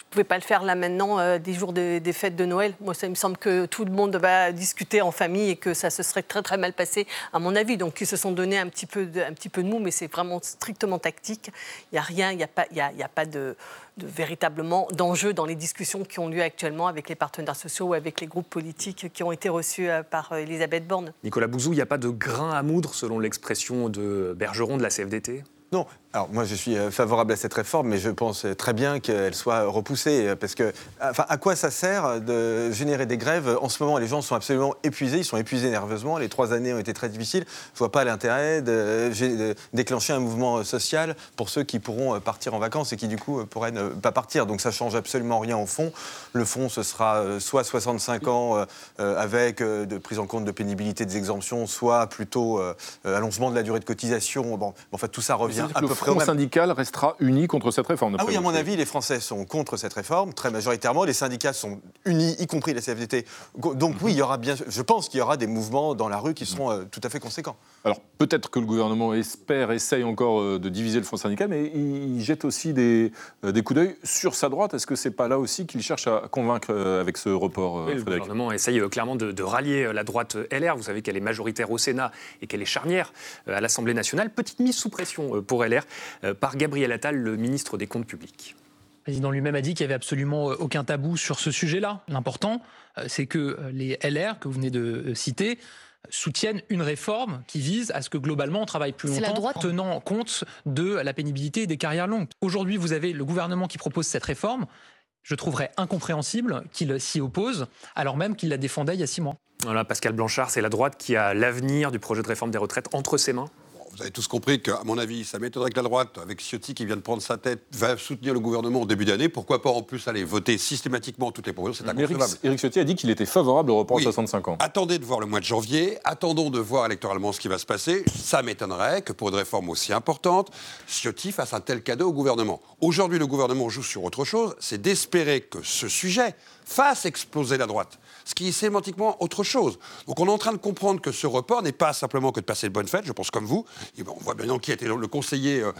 Ne pouvez pas le faire là maintenant, euh, des jours des fêtes de Noël. Moi, ça me semble que tout le monde va discuter en famille et que ça se serait très très mal passé, à mon avis. Donc, ils se sont donné un petit peu de, un petit peu de mou, mais c'est vraiment strictement tactique. Il n'y a rien, il n'y a pas, il a, pas de, véritablement d'enjeu dans les discussions qui ont lieu actuellement avec les partenaires sociaux ou avec les groupes politiques qui ont été reçus euh, par euh, Elisabeth Borne. Nicolas Bouzou, il n'y a pas de grain à moudre, selon l'expression de Bergeron de la CFDT non, alors moi je suis euh, favorable à cette réforme, mais je pense très bien qu'elle soit repoussée, parce que, enfin, à quoi ça sert de générer des grèves? En ce moment, les gens sont absolument épuisés, ils sont épuisés nerveusement. Les trois années ont été très difficiles. Je vois pas l'intérêt de, déclencher un mouvement social pour ceux qui pourront partir en vacances et qui du coup pourraient ne pas partir. Donc ça change absolument rien au fond. Le fond, ce sera euh, soit 65 ans euh, avec de prise en compte de pénibilité des exemptions, soit plutôt allongement de la durée de cotisation. Bon, en fait, tout ça revient à peu front même- syndical restera uni contre cette réforme. Ah oui, à mon avis, les Français sont contre cette réforme, très majoritairement. Les syndicats sont unis, y compris la CFDT. Donc oui, il y aura bien, je pense qu'il y aura des mouvements dans la rue qui seront euh, tout à fait conséquents. Alors peut-être que le gouvernement espère, essaye encore euh, de diviser le front syndical, mais il il jette aussi des, euh, des coups d'œil sur sa droite. Est-ce que c'est pas là aussi qu'il cherche à convaincre euh, avec ce report, euh, Oui, le Frédéric? gouvernement essaye euh, clairement de, de rallier la droite LR. Vous savez qu'elle est majoritaire au Sénat et qu'elle est charnière euh, à l'Assemblée nationale. Petite mise sous pression euh, pour LR par Gabriel Attal, le ministre des Comptes publics. Le président lui-même a dit qu'il n'y avait absolument euh, aucun tabou sur ce sujet-là. L'important, euh, c'est que euh, les LR que vous venez de euh, citer soutiennent une réforme qui vise à ce que globalement on travaille plus la longtemps, droite. tenant compte de la pénibilité et des carrières longues. Aujourd'hui, vous avez le gouvernement qui propose cette réforme. Je trouverais incompréhensible qu'il s'y oppose, alors même qu'il la défendait il y a six mois. Voilà, Pascal Blanchard, c'est la droite qui a l'avenir du projet de réforme des retraites entre ses mains. Vous avez tous compris qu'à mon avis, ça m'étonnerait que la droite, avec Ciotti qui vient de prendre sa tête, va soutenir le gouvernement au début d'année. Pourquoi pas en plus aller voter systématiquement toutes les propositions C'est inconcevable. Éric Ciotti a dit qu'il était favorable au report Oui. à 65 ans. Attendez de voir le mois de janvier, attendons de voir électoralement ce qui va se passer. Ça m'étonnerait que pour une réforme aussi importante, Ciotti fasse un tel cadeau au gouvernement. Aujourd'hui, le gouvernement joue sur autre chose, c'est d'espérer que ce sujet fasse exploser la droite, ce qui est sémantiquement autre chose. Donc on est en train de comprendre que ce report n'est pas simplement que de passer de bonnes fêtes, je pense comme vous. Bon, on voit bien qui était le conseiller euh,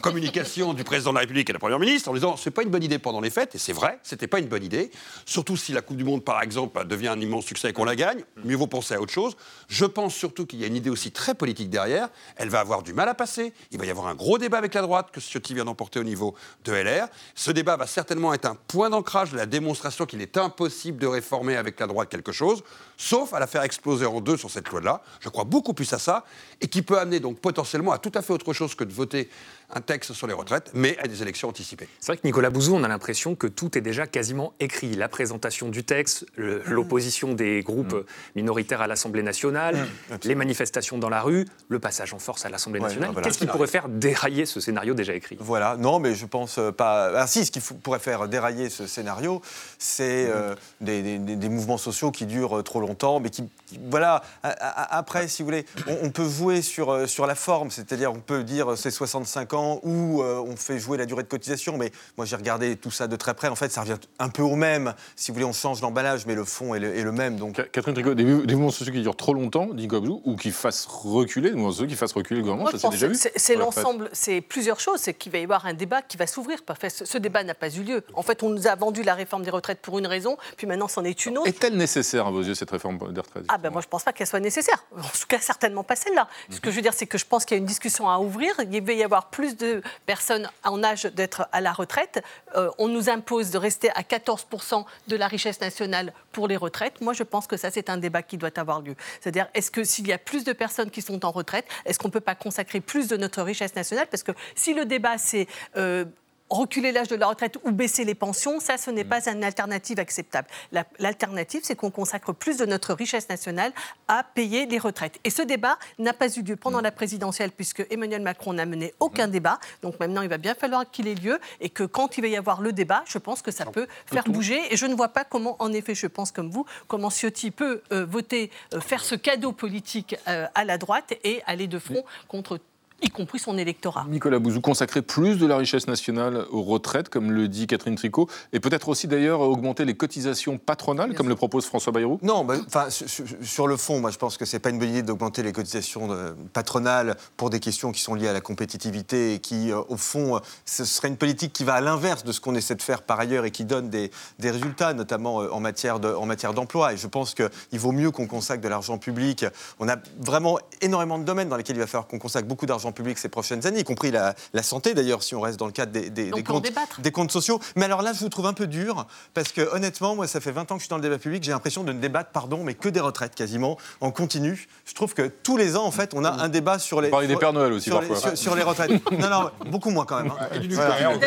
communication du président de la République et de la Première ministre en disant c'est pas une bonne idée pendant les fêtes, et c'est vrai, c'était pas une bonne idée. Surtout si la Coupe du Monde, par exemple, devient un immense succès et qu'on la gagne, mieux vaut penser à autre chose. Je pense surtout qu'il y a une idée aussi très politique derrière. Elle va avoir du mal à passer. Il va y avoir un gros débat avec la droite que Ciotti vient d'emporter au niveau de LR. Ce débat va certainement être un point d'ancrage de la démonstration qu'il est impossible de réformer avec la droite quelque chose, sauf à la faire exploser en deux sur cette loi-là. Je crois beaucoup plus à ça, et qui peut amener donc potentiellement à tout à fait autre chose que de voter un texte sur les retraites, mais à des élections anticipées. C'est vrai que Nicolas Bouzou, on a l'impression que tout est déjà quasiment écrit. La présentation du texte, le- l'opposition des groupes Mm. minoritaires à l'Assemblée nationale, les manifestations dans la rue, le passage en force à l'Assemblée Ouais, nationale. voilà. Qu'est-ce qui pourrait faire dérailler ce scénario déjà écrit? Voilà, non, mais je pense euh, pas. Ah, si, ce qui pourrait faire dérailler ce scénario, c'est euh, des, des- des- des mouvements sociaux qui durent euh, trop longtemps, mais qui, qui- voilà. a- a- Après, si vous voulez, on, on peut jouer sur, sur la forme, c'est-à-dire on peut dire c'est 65 ans ou euh, on fait jouer la durée de cotisation, mais moi j'ai regardé tout ça de très près. En fait, ça revient un peu au même. Si vous voulez, on change l'emballage, mais le fond est le, est le même. Donc Ca- Catherine Tricot, des, des mouvements sociaux qui durent trop longtemps, dit Gobzou, ou qui fassent reculer, des mouvements sociaux qui fassent reculer le gouvernement, Moi, ça déjà vu c'est- l'ensemble, c'est plusieurs choses. C'est qu'il va y avoir un débat qui va s'ouvrir. Parfait. Ce, ce débat n'a pas eu lieu. En fait, on nous a vendu la réforme des retraites pour une raison, puis maintenant c'en est une autre. Est-elle nécessaire à vos yeux, cette réforme des retraites Ah ben moi je pense pas qu'elle soit nécessaire. En tout cas certainement pas celle-là. Ce que je veux dire c'est que je pense qu'il y a une discussion à ouvrir. Il va y avoir plus de personnes en âge d'être à la retraite. Euh, on nous impose de rester à 14% de la richesse nationale pour les retraites. Moi je pense que ça c'est un débat qui doit avoir lieu. C'est-à-dire est-ce que s'il y a plus de personnes qui sont en retraite, est-ce qu'on peut pas consacrer plus de notre richesse nationale? Parce que si le débat c'est euh, reculer l'âge de la retraite ou baisser les pensions, ça, ce n'est pas une alternative acceptable. La- L'alternative, c'est qu'on consacre plus de notre richesse nationale à payer les retraites. Et ce débat n'a pas eu lieu pendant la présidentielle, puisque Emmanuel Macron n'a mené aucun débat. Donc maintenant, il va bien falloir qu'il ait lieu et que quand il va y avoir le débat, je pense que ça peut faire bouger. Et je ne vois pas comment, en effet, je pense comme vous, comment Ciotti peut euh, voter, euh, faire ce cadeau politique euh, à la droite et aller de front contre y compris son électorat. Nicolas Bouzou, consacrer plus de la richesse nationale aux retraites, comme le dit Catherine Tricot, et peut-être aussi d'ailleurs augmenter les cotisations patronales, comme le propose François Bayrou? Non, bah, enfin, sur, sur- sur le fond, moi je pense que c'est pas une bonne idée d'augmenter les cotisations euh, patronales pour des questions qui sont liées à la compétitivité et qui, euh, au fond, euh, ce serait une politique qui va à l'inverse de ce qu'on essaie de faire par ailleurs et qui donne des, des résultats, notamment euh, en matière de- en matière d'emploi. Et je pense qu'il vaut mieux qu'on consacre de l'argent public. On a vraiment énormément de domaines dans lesquels il va falloir qu'on consacre beaucoup d'argent public ces prochaines années, y compris la, la santé d'ailleurs, si on reste dans le cadre des, comptes, débattre. des comptes sociaux. Mais alors là, je vous trouve un peu dur, parce que honnêtement, moi, ça fait 20 ans que je suis dans le débat public, j'ai l'impression de ne débattre, pardon, mais que des retraites quasiment, en continu. Je trouve que tous les ans, en fait, on a un débat sur les. Vous parlez des Pères Noël aussi, sur les, parfois. sur, sur les retraites. non, non, beaucoup moins quand même. hein. Et du Voilà. Non,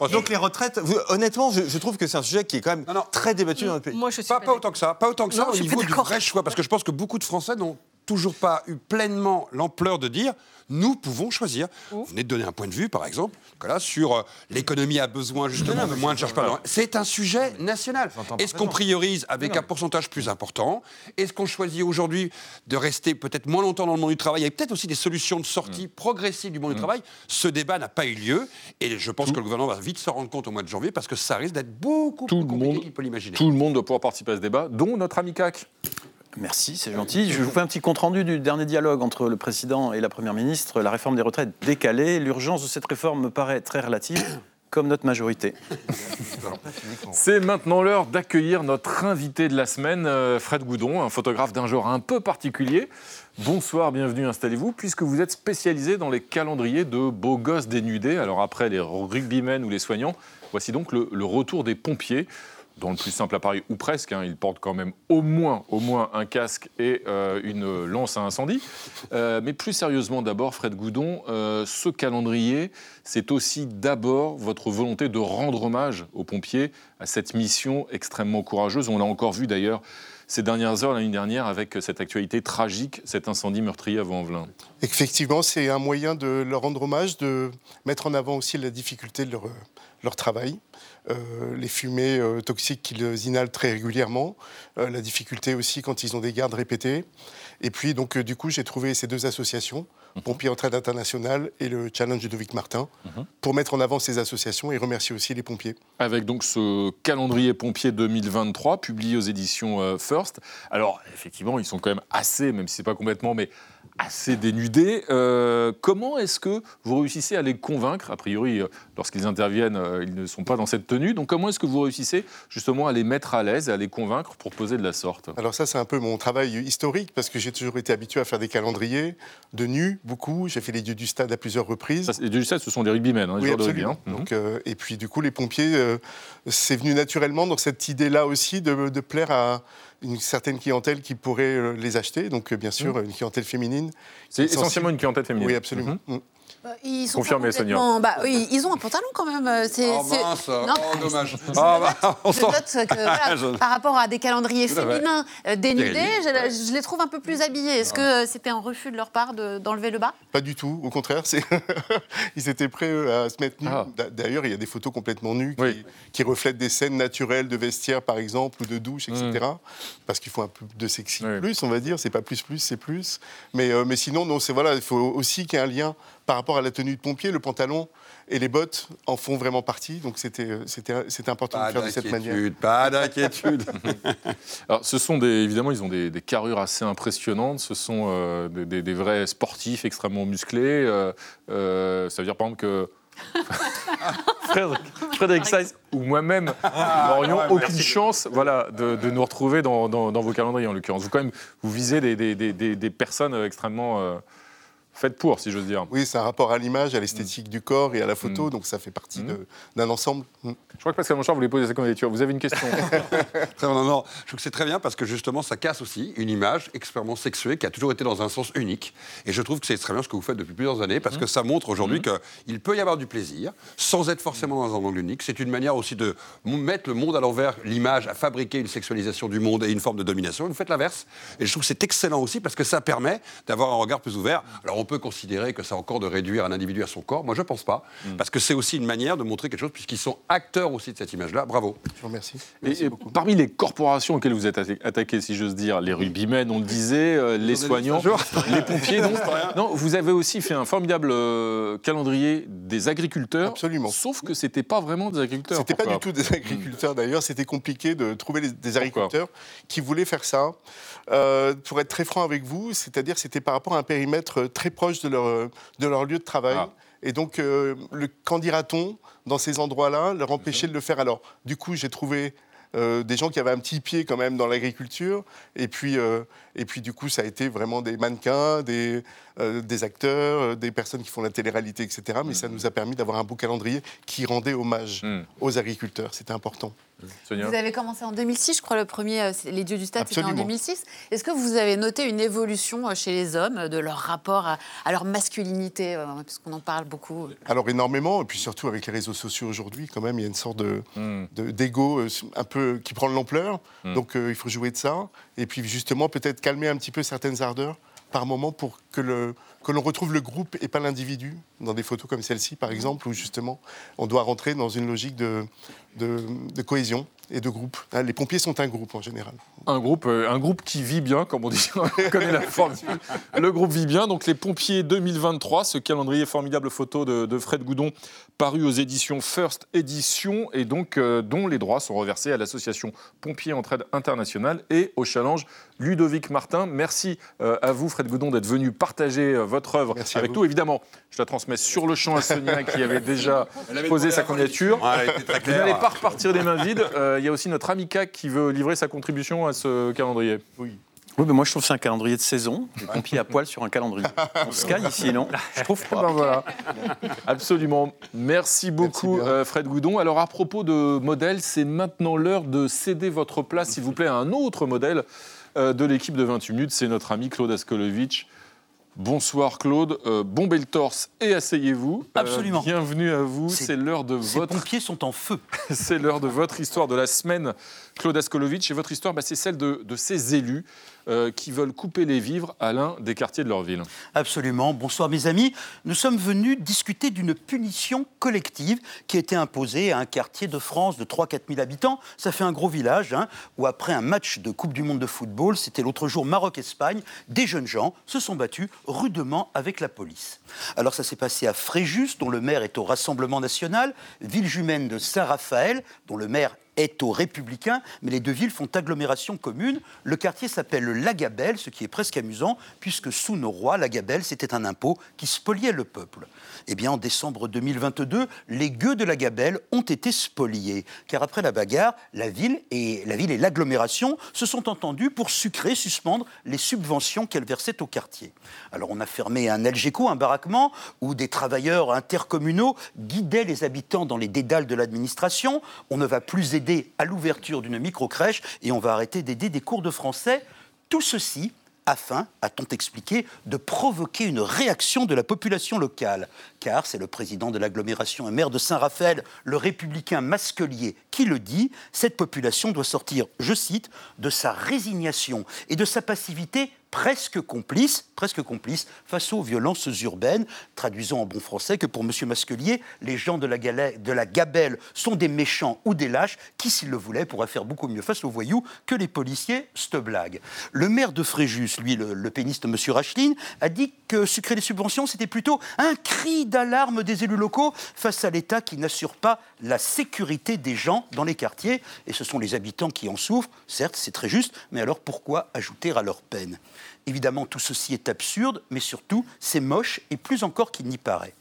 non. Donc les retraites, vous- honnêtement, je, je trouve que c'est un sujet qui est quand même Non, non. très débattu dans notre pays. Moi, je suis Pas, pas pas autant que ça, pas autant que ça au niveau du vrai choix, parce que je pense que beaucoup de Français n'ont toujours pas eu pleinement l'ampleur de dire nous pouvons choisir. Vous venez de donner un point de vue, par exemple, là, sur euh, l'économie a besoin justement de moins de charges par C'est un sujet national. Est-ce qu'on priorise avec un pourcentage plus important Est-ce qu'on choisit aujourd'hui de rester peut-être moins longtemps dans le monde du travail Il y a peut-être aussi des solutions de sortie Mm. progressive du monde du travail. Ce débat n'a pas eu lieu et je pense que le gouvernement va vite se rendre compte au mois de janvier parce que ça risque d'être beaucoup Tout plus le compliqué monde- qu'il peut l'imaginer. Tout le monde doit pouvoir participer à ce débat, dont notre ami CAC. Merci, c'est gentil. Je vous fais un petit compte-rendu du dernier dialogue entre le président et la première ministre. La réforme des retraites décalée. L'urgence de cette réforme me paraît très relative, comme notre majorité. C'est maintenant l'heure d'accueillir notre invité de la semaine, euh, Fred Goudon, un photographe d'un genre un peu particulier. Bonsoir, bienvenue, installez-vous, puisque vous êtes spécialisé dans les calendriers de beaux gosses dénudés. Alors après les rugbymen ou les soignants, voici donc le, le retour des pompiers. Dans le plus simple appareil, ou presque, hein, ils portent quand même au moins, au moins un casque et euh, une lance à incendie. Euh, mais plus sérieusement, d'abord, Fred Goudon, euh, ce calendrier, c'est aussi d'abord votre volonté de rendre hommage aux pompiers à cette mission extrêmement courageuse. On l'a encore vu d'ailleurs ces dernières heures, l'année dernière, avec cette actualité tragique, cet incendie meurtrier à Vaux-en-Velin. Effectivement, c'est un moyen de leur rendre hommage, de mettre en avant aussi la difficulté de leur, travail, les fumées euh, toxiques qu'ils inhalent très régulièrement, euh, la difficulté aussi quand ils ont des gardes répétés. Et puis, donc, euh, du coup, j'ai trouvé ces deux associations, Pompiers Entraide Internationale et le Challenge Ludovic Martin, pour mettre en avant ces associations et remercier aussi les pompiers. Avec donc ce calendrier pompier 2023, publié aux éditions euh, First. Alors, effectivement, ils sont quand même assez, même si c'est pas complètement, mais assez dénudés. Euh, comment est-ce que vous réussissez à les convaincre A priori, euh, lorsqu'ils interviennent, euh, ils ne sont pas dans cette tenue. Donc, comment est-ce que vous réussissez justement à les mettre à l'aise, à les convaincre pour poser de la sorte? Alors ça, c'est un peu mon travail historique, parce que j'ai toujours été habitué à faire des calendriers de nus, beaucoup. J'ai fait les dieux du stade à plusieurs reprises. Ça, c'est- Et du stade, ce sont des rugbymen, hein, les Oui, joueurs de rugby. hein. Mhm. Donc, euh, et puis du coup, les pompiers, euh, c'est venu naturellement dans cette idée-là aussi de, de plaire à une certaine clientèle qui pourrait euh, les acheter. Donc euh, bien sûr, une clientèle féminine. C'est essentiellement une clientèle féminine. Oui, absolument. Mm. Bah, Ils sont Confirmé, complètement- bah, oui, ils ont un pantalon quand même. euh, C'est, Oh c'est- mince, Non, oh dommage. je Ah, note- bah, on je note que, voilà, Je- par rapport à des calendriers féminins euh, dénudés, je, je les trouve un peu plus habillés. Est-ce que euh, c'était un refus de leur part de- d'enlever le bas? Pas du tout. Au contraire, c'est ils étaient prêts eux, à se mettre nus. Ah. D'a- D'ailleurs, il y a des photos complètement nues qui, Oui. qui reflètent des scènes naturelles de vestiaire, par exemple, ou de douche, etc. Mm. Parce qu'il faut un peu de sexy Oui. plus, on va dire. C'est pas plus plus, c'est plus. Mais, euh, mais sinon, non, c'est voilà, il faut aussi qu'il y ait un lien par rapport à la tenue de pompier. Le pantalon et les bottes en font vraiment partie. Donc c'était euh, c'était c'était important de Pas le faire de cette manière. d'inquiétude, pas d'inquiétude. Alors, ce sont des, évidemment, ils ont des, des carrures assez impressionnantes. Ce sont euh, des, des- des vrais sportifs extrêmement musclés. Euh, euh, ça veut dire, par exemple, que Frédéric, Seiss ou moi-même n'aurions aucune chance voilà, de, de nous retrouver dans, dans- dans vos calendriers, en l'occurrence. Vous, quand même, vous visez des, des- des- des- des personnes extrêmement euh, faites pour, si j'ose dire. Oui, c'est un rapport à l'image, à l'esthétique du corps et à la photo. Mm. Donc ça fait partie de- d'un ensemble. Mm. Je crois que Pascal Monchard voulait poser sa candidature. Vous avez une question Très bien, non, non. Je trouve que c'est très bien parce que justement, ça casse aussi une image extrêmement sexuée qui a toujours été dans un sens unique. Et je trouve que c'est très bien ce que vous faites depuis plusieurs années parce que ça montre aujourd'hui qu'il peut y avoir du plaisir sans être forcément dans un angle unique. C'est une manière aussi de mettre le monde à l'envers, l'image, à fabriquer une sexualisation du monde et une forme de domination. Et vous faites l'inverse. Et je trouve que c'est excellent aussi parce que ça permet d'avoir un regard plus ouvert. Alors on peut considérer que c'est encore de réduire un individu à son corps. Moi, je pense pas. Parce que c'est aussi une manière de montrer quelque chose puisqu'ils sont acteurs aussi de cette image-là. Bravo. Je vous remercie. Et- Merci et beaucoup. parmi les corporations auxquelles vous êtes atta- attaqué, si j'ose dire, les rugbymen, on le disait, euh, les soignants, les pompiers, non, vous avez aussi fait un formidable euh, calendrier des agriculteurs. Absolument. Sauf que c'était pas vraiment des agriculteurs. C'était pas du tout des agriculteurs d'ailleurs, c'était compliqué de trouver les- des Pourquoi agriculteurs qui voulaient faire ça. Euh, pour être très franc avec vous, c'est-à-dire c'était par rapport à un périmètre très proche de leur, de leur lieu de travail. Ah. Et donc, euh, le, qu'en dira-t-on dans ces endroits-là, leur empêcher de le faire Alors, du coup, j'ai trouvé euh, des gens qui avaient un petit pied quand même dans l'agriculture. Et puis, euh, et puis, du coup, ça a été vraiment des mannequins, des, euh, des acteurs, euh, des personnes qui font la télé-réalité, etc. Mais ça nous a permis d'avoir un beau calendrier qui rendait hommage Hmm. aux agriculteurs. C'était important. Sonia Vous avez commencé en 2006, je crois, le premier, euh, Les Dieux du Stade, c'était en Absolument. 2006. Est-ce que vous avez noté une évolution euh, chez les hommes de leur rapport à, à leur masculinité euh, Parce qu'on en parle beaucoup. Alors énormément, et puis surtout avec les réseaux sociaux aujourd'hui, quand même, il y a une sorte de, Hmm. de- d'ego un peu qui prend de l'ampleur. Hmm. Donc euh, il faut jouer de ça. Et puis justement, peut-être calmer un petit peu certaines ardeurs par moment pour que le que l'on retrouve le groupe et pas l'individu, dans des photos comme celle-ci par exemple, où justement on doit rentrer dans une logique de, de, de cohésion et de groupe. Hein, Les pompiers sont un groupe en général. Un groupe, euh, un groupe qui vit bien, comme on dit. on connaît la formule. Le groupe vit bien. Donc, les pompiers 2023, ce calendrier formidable photo de, de Fred Goudon, paru aux éditions First Edition, et donc euh, dont les droits sont reversés à l'association Pompiers Entraide Internationale et au challenge Ludovic Martin. Merci euh, à vous, Fred Goudon, d'être venu partager euh, votre œuvre avec nous. Évidemment, je la transmets sur le champ à Sonia, qui avait déjà posé sa candidature. Vous n'allez pas repartir les mains vides. Euh, Il y a aussi notre ami CAC qui veut livrer sa contribution à ce calendrier. Oui. Oui, mais moi je trouve que c'est un calendrier de saison. Les pompiers à poil sur un calendrier. On se caille ici, non Je trouve pas. Ben voilà. Absolument. Merci beaucoup, euh, Fred Goudon. Alors, à propos de modèles, c'est maintenant l'heure de céder votre place, s'il vous plaît, à un autre modèle euh, de l'équipe de 28 minutes. C'est notre ami Claude Askolovitch. Bonsoir Claude, Euh, bombez le torse et asseyez-vous. Euh, Absolument. bienvenue à vous. C'est- l'heure de Ces votre pompiers sont en feu. c'est l'heure de votre histoire de la semaine, Claude Askolovitch. Et votre histoire, bah, c'est celle de, de ces élus euh, qui veulent couper les vivres à l'un des quartiers de leur ville. Absolument. Bonsoir mes amis. Nous sommes venus discuter d'une punition collective qui a été imposée à un quartier de France de 3-4 000 habitants. Ça fait un gros village hein, où après un match de Coupe du Monde de football, c'était l'autre jour Maroc-Espagne, des jeunes gens se sont battus rudement avec la police. Alors ça s'est passé à Fréjus, dont le maire est au Rassemblement national, ville jumelle de Saint-Raphaël, dont le maire est aux Républicains, mais les deux villes font agglomération commune. Le quartier s'appelle le Lagabelle, ce qui est presque amusant, puisque sous nos rois, la gabelle, c'était un impôt qui spoliait le peuple. Eh bien, en décembre 2022, les gueux de la gabelle ont été spoliés, car après la bagarre, la ville et la ville et l'agglomération se sont entendus pour sucrer, suspendre les subventions qu'elles versaient au quartier. Alors, on a fermé un Algeco, un baraquement, où des travailleurs intercommunaux guidaient les habitants dans les dédales de l'administration. On ne va plus aider à l'ouverture d'une micro-crèche et on va arrêter d'aider des cours de français. Tout ceci afin, a-t-on expliqué, de provoquer une réaction de la population locale. Car c'est le président de l'agglomération et maire de Saint-Raphaël, le républicain Masquelier, qui le dit, cette population doit sortir, je cite, de sa résignation et de sa passivité presque complice, presque complice face aux violences urbaines. Traduisons en bon français que pour M. Masquelier, les gens de la, gabelle sont des méchants ou des lâches qui, s'ils le voulaient, pourraient faire beaucoup mieux face aux voyous que les policiers, cette blague. Le maire de Fréjus, lui, le, le péniste M. Racheline, a dit que sucrer les subventions, c'était plutôt un cri d'alarme des élus locaux face à l'État qui n'assure pas la sécurité des gens dans les quartiers. Et ce sont les habitants qui en souffrent. Certes, c'est très juste, mais alors pourquoi ajouter à leur peine? Évidemment, tout ceci est absurde, mais surtout, c'est moche et plus encore qu'il n'y paraît.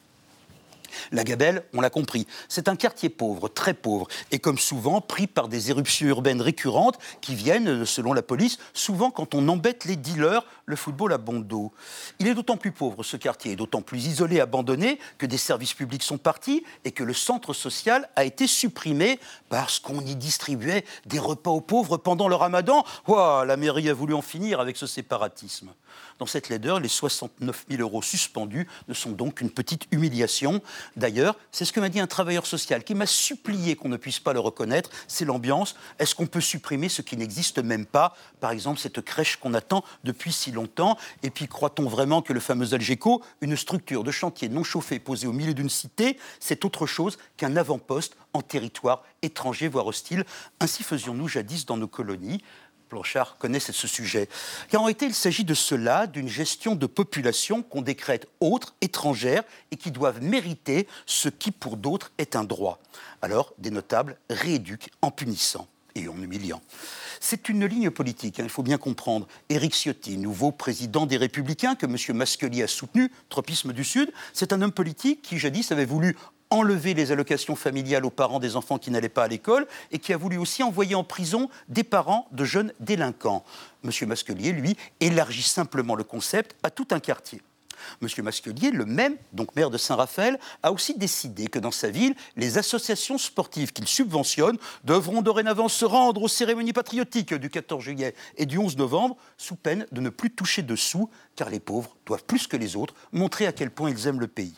La Gabelle, on l'a compris, c'est un quartier pauvre, très pauvre, et comme souvent pris par des éruptions urbaines récurrentes qui viennent, selon la police, souvent quand on embête les dealers, le football bon dos. Il est d'autant plus pauvre ce quartier, d'autant plus isolé, abandonné, que des services publics sont partis et que le centre social a été supprimé parce qu'on y distribuait des repas aux pauvres pendant le ramadan. Ouah, la mairie a voulu en finir avec ce séparatisme. Dans cette laideur, les 69 000 euros suspendus ne sont donc qu'une petite humiliation. D'ailleurs, c'est ce que m'a dit un travailleur social qui m'a supplié qu'on ne puisse pas le reconnaître, c'est l'ambiance. Est-ce qu'on peut supprimer ce qui n'existe même pas? Par exemple, cette crèche qu'on attend depuis si longtemps. Et puis, croit-on vraiment que le fameux Algeco, une structure de chantier non chauffée posée au milieu d'une cité, c'est autre chose qu'un avant-poste en territoire étranger, voire hostile? Ainsi faisions-nous jadis dans nos colonies. Blanchard connaît ce sujet. Car en réalité, il s'agit de cela, d'une gestion de population qu'on décrète autres, étrangères, et qui doivent mériter ce qui, pour d'autres, est un droit. Alors, des notables rééduquent en punissant et en humiliant. C'est une ligne politique, hein, il faut bien comprendre. Éric Ciotti, nouveau président des Républicains, que M. Masquelier a soutenu, tropisme du Sud, c'est un homme politique qui, jadis, avait voulu enlever les allocations familiales aux parents des enfants qui n'allaient pas à l'école et qui a voulu aussi envoyer en prison des parents de jeunes délinquants. Monsieur Masquelier, lui, élargit simplement le concept à tout un quartier. Monsieur Masquelier, le même, donc maire de Saint-Raphaël, a aussi décidé que dans sa ville, les associations sportives qu'il subventionne devront dorénavant se rendre aux cérémonies patriotiques du 14 juillet et du 11 novembre, sous peine de ne plus toucher dessous, car les pauvres doivent plus que les autres montrer à quel point ils aiment le pays.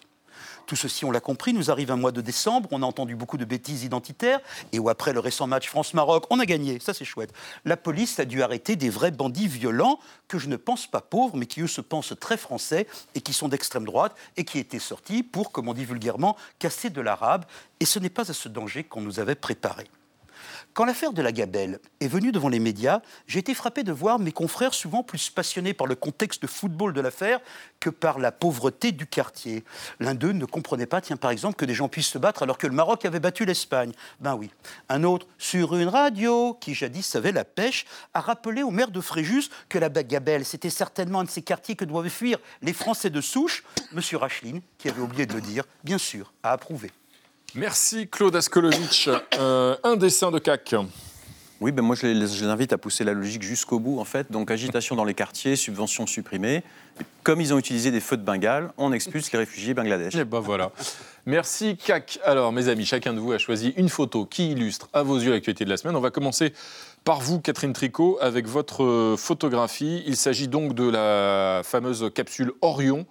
Tout ceci, on l'a compris, nous arrive un mois de décembre, on a entendu beaucoup de bêtises identitaires, et où après le récent match France-Maroc, on a gagné, ça c'est chouette. La police a dû arrêter des vrais bandits violents que je ne pense pas pauvres, mais qui eux se pensent très français et qui sont d'extrême droite et qui étaient sortis pour, comme on dit vulgairement, casser de l'arabe. Et ce n'est pas à ce danger qu'on nous avait préparé. Quand l'affaire de la Gabelle est venue devant les médias, j'ai été frappé de voir mes confrères souvent plus passionnés par le contexte de football de l'affaire que par la pauvreté du quartier. L'un d'eux ne comprenait pas, tiens, par exemple, que des gens puissent se battre alors que le Maroc avait battu l'Espagne. Ben oui. Un autre, sur une radio, qui jadis savait la pêche, a rappelé au maire de Fréjus que la Gabelle, c'était certainement un de ces quartiers que doivent fuir les Français de souche. Monsieur Racheline, qui avait oublié de le dire, bien sûr, a approuvé. Merci Claude Askolovitch. Euh, un dessin de CAC. Oui, ben moi je les, invite à pousser la logique jusqu'au bout en fait. Donc agitation dans les quartiers, subventions supprimées. Comme ils ont utilisé des feux de Bengale, on expulse les réfugiés Bangladesh. Et ben voilà. Merci CAC. Alors mes amis, chacun de vous a choisi une photo qui illustre à vos yeux l'actualité de la semaine. On va commencer par vous, Catherine Tricot, avec votre photographie. Il s'agit donc de la fameuse capsule Orion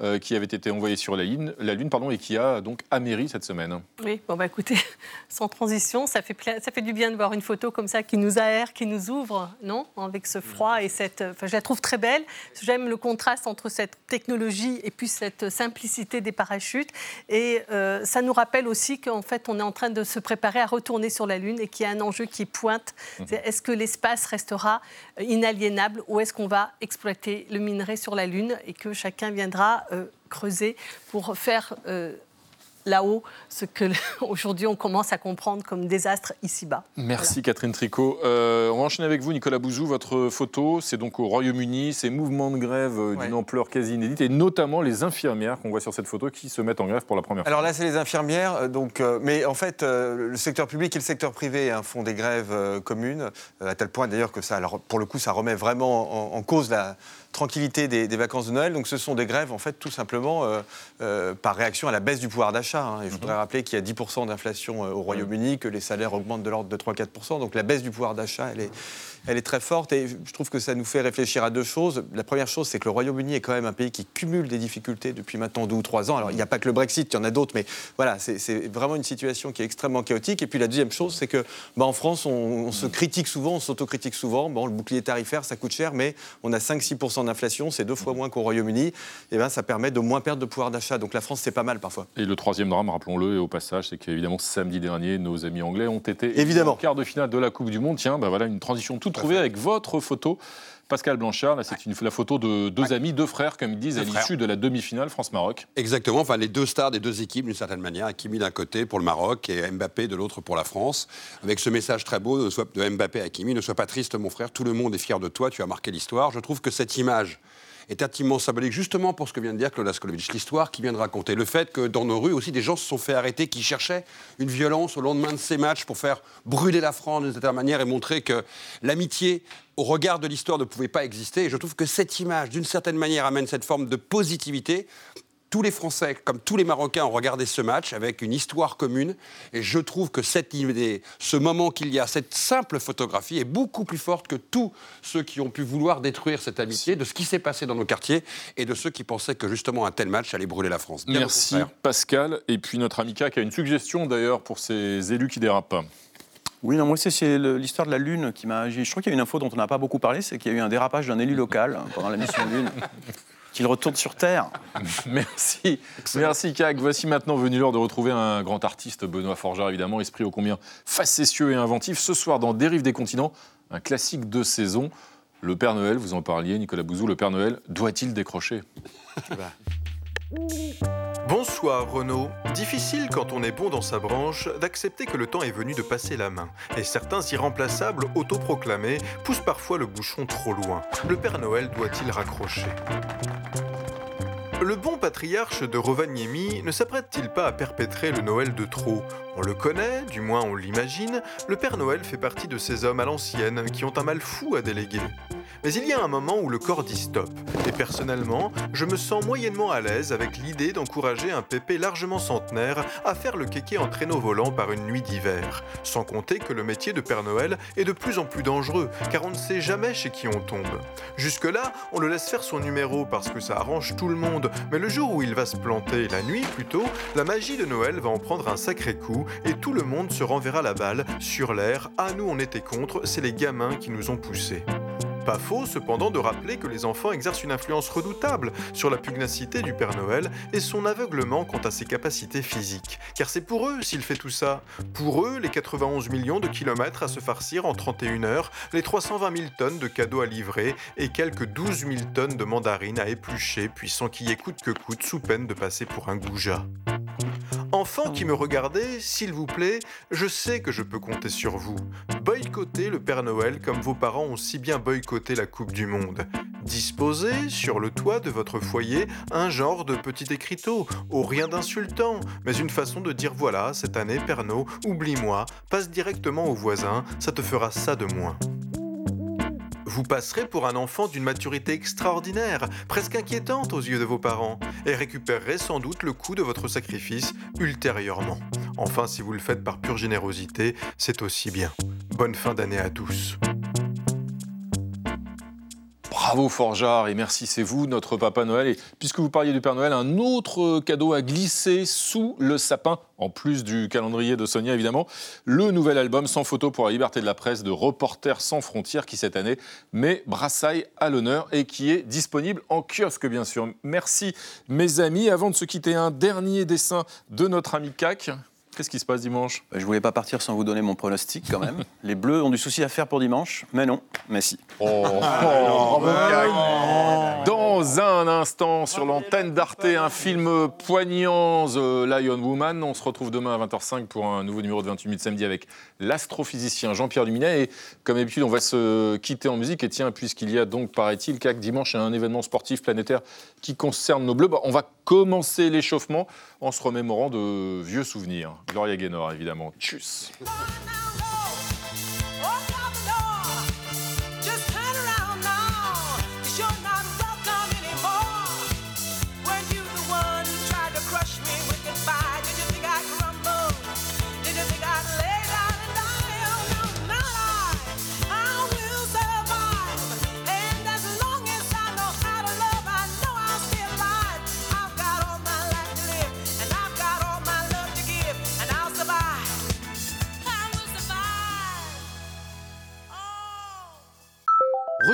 euh, qui avait été envoyée sur la Lune, la Lune pardon, et qui a donc améri cette semaine. Oui, bon bah écoutez, sans transition, ça fait, ça fait du bien de voir une photo comme ça qui nous aère, qui nous ouvre, non Avec ce froid et cette... Enfin, je la trouve très belle. J'aime le contraste entre cette technologie et puis cette simplicité des parachutes. Et euh, ça nous rappelle aussi qu'en fait, on est en train de se préparer à retourner sur la Lune et qu'il y a un enjeu qui pointe. Mmh. Est-ce que l'espace restera inaliénable ou est-ce qu'on va exploiter le minerai sur la Lune et que chacun viendra euh, creuser pour faire euh, là-haut ce que aujourd'hui on commence à comprendre comme désastre ici-bas. Merci voilà. Catherine Tricot. Euh, on va enchaîner avec vous, Nicolas Bouzou. Votre photo, c'est donc au Royaume-Uni, ces mouvements de grève euh, d'une ouais. ampleur quasi inédite, et notamment les infirmières qu'on voit sur cette photo qui se mettent en grève pour la première fois. Alors là, c'est les infirmières, donc, euh, mais en fait, euh, le secteur public et le secteur privé hein, font des grèves euh, communes, à tel point d'ailleurs que ça, alors, pour le coup, ça remet vraiment en, en cause la tranquillité des, des, vacances de Noël. Donc ce sont des grèves, en fait, tout simplement euh, euh, par réaction à la baisse du pouvoir d'achat. Hein. Et je voudrais rappeler qu'il y a 10% d'inflation euh, au Royaume-Uni, que les salaires augmentent de l'ordre de 3-4%. Donc la baisse du pouvoir d'achat, elle est, elle est très forte. Et je trouve que ça nous fait réfléchir à deux choses. La première chose, c'est que le Royaume-Uni est quand même un pays qui cumule des difficultés depuis maintenant deux ou trois ans. Alors il n'y a pas que le Brexit, il y en a d'autres, mais voilà, c'est vraiment une situation qui est extrêmement chaotique. Et puis la deuxième chose, c'est que bah, en France, on, on, se critique souvent, on s'autocritique souvent. Bon, le bouclier tarifaire, ça coûte cher, mais on a 5-6% d'inflation, c'est deux fois moins qu'au Royaume-Uni. Et ben, ça permet de moins perdre de pouvoir d'achat. Donc la France, c'est pas mal parfois. Et le troisième drame, rappelons-le, et au passage, c'est qu'évidemment, samedi dernier, nos amis anglais ont été évidemment en quart de finale de la Coupe du Monde. Tiens, ben voilà une transition toute trouvée avec votre photo. Pascal Blanchard, là, c'est la photo de deux ouais. amis, deux frères, comme ils disent, à l'issue de la demi-finale France-Maroc. Exactement, enfin les deux stars des deux équipes, d'une certaine manière, Hakimi d'un côté pour le Maroc et Mbappé de l'autre pour la France, avec ce message très beau de, de Mbappé à Hakimi, ne sois pas triste mon frère, tout le monde est fier de toi, tu as marqué l'histoire. Je trouve que cette image est intimement symbolique, justement pour ce que vient de dire Claude Askolovitch, l'histoire qui vient de raconter. Le fait que dans nos rues aussi, des gens se sont fait arrêter qui cherchaient une violence au lendemain de ces matchs pour faire brûler la France d'une certaine manière et montrer que l'amitié au regard de l'histoire ne pouvait pas exister. Et je trouve que cette image, d'une certaine manière, amène cette forme de positivité tous les Français, comme tous les Marocains, ont regardé ce match avec une histoire commune. Et je trouve que cette idée, ce moment qu'il y a, cette simple photographie est beaucoup plus forte que tous ceux qui ont pu vouloir détruire cette amitié, de ce qui s'est passé dans nos quartiers et de ceux qui pensaient que justement un tel match allait brûler la France. Bien Merci Pascal. Et puis notre amica qui a une suggestion d'ailleurs pour ces élus qui dérapent. Oui, non, moi c'est l'histoire de la Lune qui m'a. Je crois qu'il y a une info dont on n'a pas beaucoup parlé, c'est qu'il y a eu un dérapage d'un élu local pendant la mission Lune. qu'il retourne sur Terre. Merci. Merci, Cag. Voici maintenant venu l'heure de retrouver un grand artiste, Benoît Forger, évidemment, esprit ô combien facétieux et inventif. Ce soir, dans Dérive des continents, un classique de saison. Le Père Noël, vous en parliez, Nicolas Bouzou, le Père Noël, doit-il décrocher? Bonsoir Renaud. Difficile quand on est bon dans sa branche d'accepter que le temps est venu de passer la main. Et certains irremplaçables autoproclamés poussent parfois le bouchon trop loin. Le Père Noël doit-il raccrocher? Le bon patriarche de Rovaniemi ne s'apprête-t-il pas à perpétrer le Noël de trop? On le connaît, du moins on l'imagine, le Père Noël fait partie de ces hommes à l'ancienne qui ont un mal fou à déléguer. Mais il y a un moment où le corps dit stop. Et personnellement, je me sens moyennement à l'aise avec l'idée d'encourager un pépé largement centenaire à faire le kéké en traîneau volant par une nuit d'hiver. Sans compter que le métier de Père Noël est de plus en plus dangereux, car on ne sait jamais chez qui on tombe. Jusque-là, on le laisse faire son numéro parce que ça arrange tout le monde, mais le jour où il va se planter, la nuit plutôt, la magie de Noël va en prendre un sacré coup et tout le monde se renverra la balle sur l'air. Ah, nous on était contre, c'est les gamins qui nous ont poussés. Pas faux cependant de rappeler que les enfants exercent une influence redoutable sur la pugnacité du Père Noël et son aveuglement quant à ses capacités physiques. Car c'est pour eux s'il fait tout ça. Pour eux, les 91 millions de kilomètres à se farcir en 31 heures, les 320 000 tonnes de cadeaux à livrer et quelques 12 000 tonnes de mandarines à éplucher, puis s'enquiller coûte que coûte sous peine de passer pour un goujat. Enfants qui me regardez, s'il vous plaît, je sais que je peux compter sur vous. Boycottez le Père Noël comme vos parents ont si bien boycotté la Coupe du Monde. Disposez sur le toit de votre foyer un genre de petit écriteau, au rien d'insultant, mais une façon de dire voilà, cette année, Pernod, oublie-moi, passe directement au voisin, ça te fera ça de moins. Vous passerez pour un enfant d'une maturité extraordinaire, presque inquiétante aux yeux de vos parents, et récupérerez sans doute le coût de votre sacrifice ultérieurement. Enfin, si vous le faites par pure générosité, c'est aussi bien. Bonne fin d'année à tous. Bravo Forgeard et merci, c'est vous notre Papa Noël. Et puisque vous parliez du Père Noël, un autre cadeau à glisser sous le sapin, en plus du calendrier de Sonia évidemment, le nouvel album Sans photo pour la liberté de la presse de Reporters sans frontières qui cette année met Brassailles à l'honneur et qui est disponible en kiosque bien sûr. Merci mes amis. Avant de se quitter, un dernier dessin de notre ami CAC. Qu'est-ce qui se passe dimanche? Je voulais pas partir sans vous donner mon pronostic quand même. Les Bleus ont du souci à faire pour dimanche, mais non, mais si. Oh, oh, bravo, Dans un instant, sur l'antenne d'Arte, un film poignant, The Lion Woman. On se retrouve demain à 20h05 pour un nouveau numéro de 28 minutes samedi avec l'astrophysicien Jean-Pierre Luminet. Et comme d'habitude, on va se quitter en musique. Et tiens, puisqu'il y a donc, paraît-il, qu'à dimanche, un événement sportif planétaire qui concerne nos Bleus, bah, on va commencer l'échauffement en se remémorant de vieux souvenirs. Gloria Gaynor, évidemment. Tchuss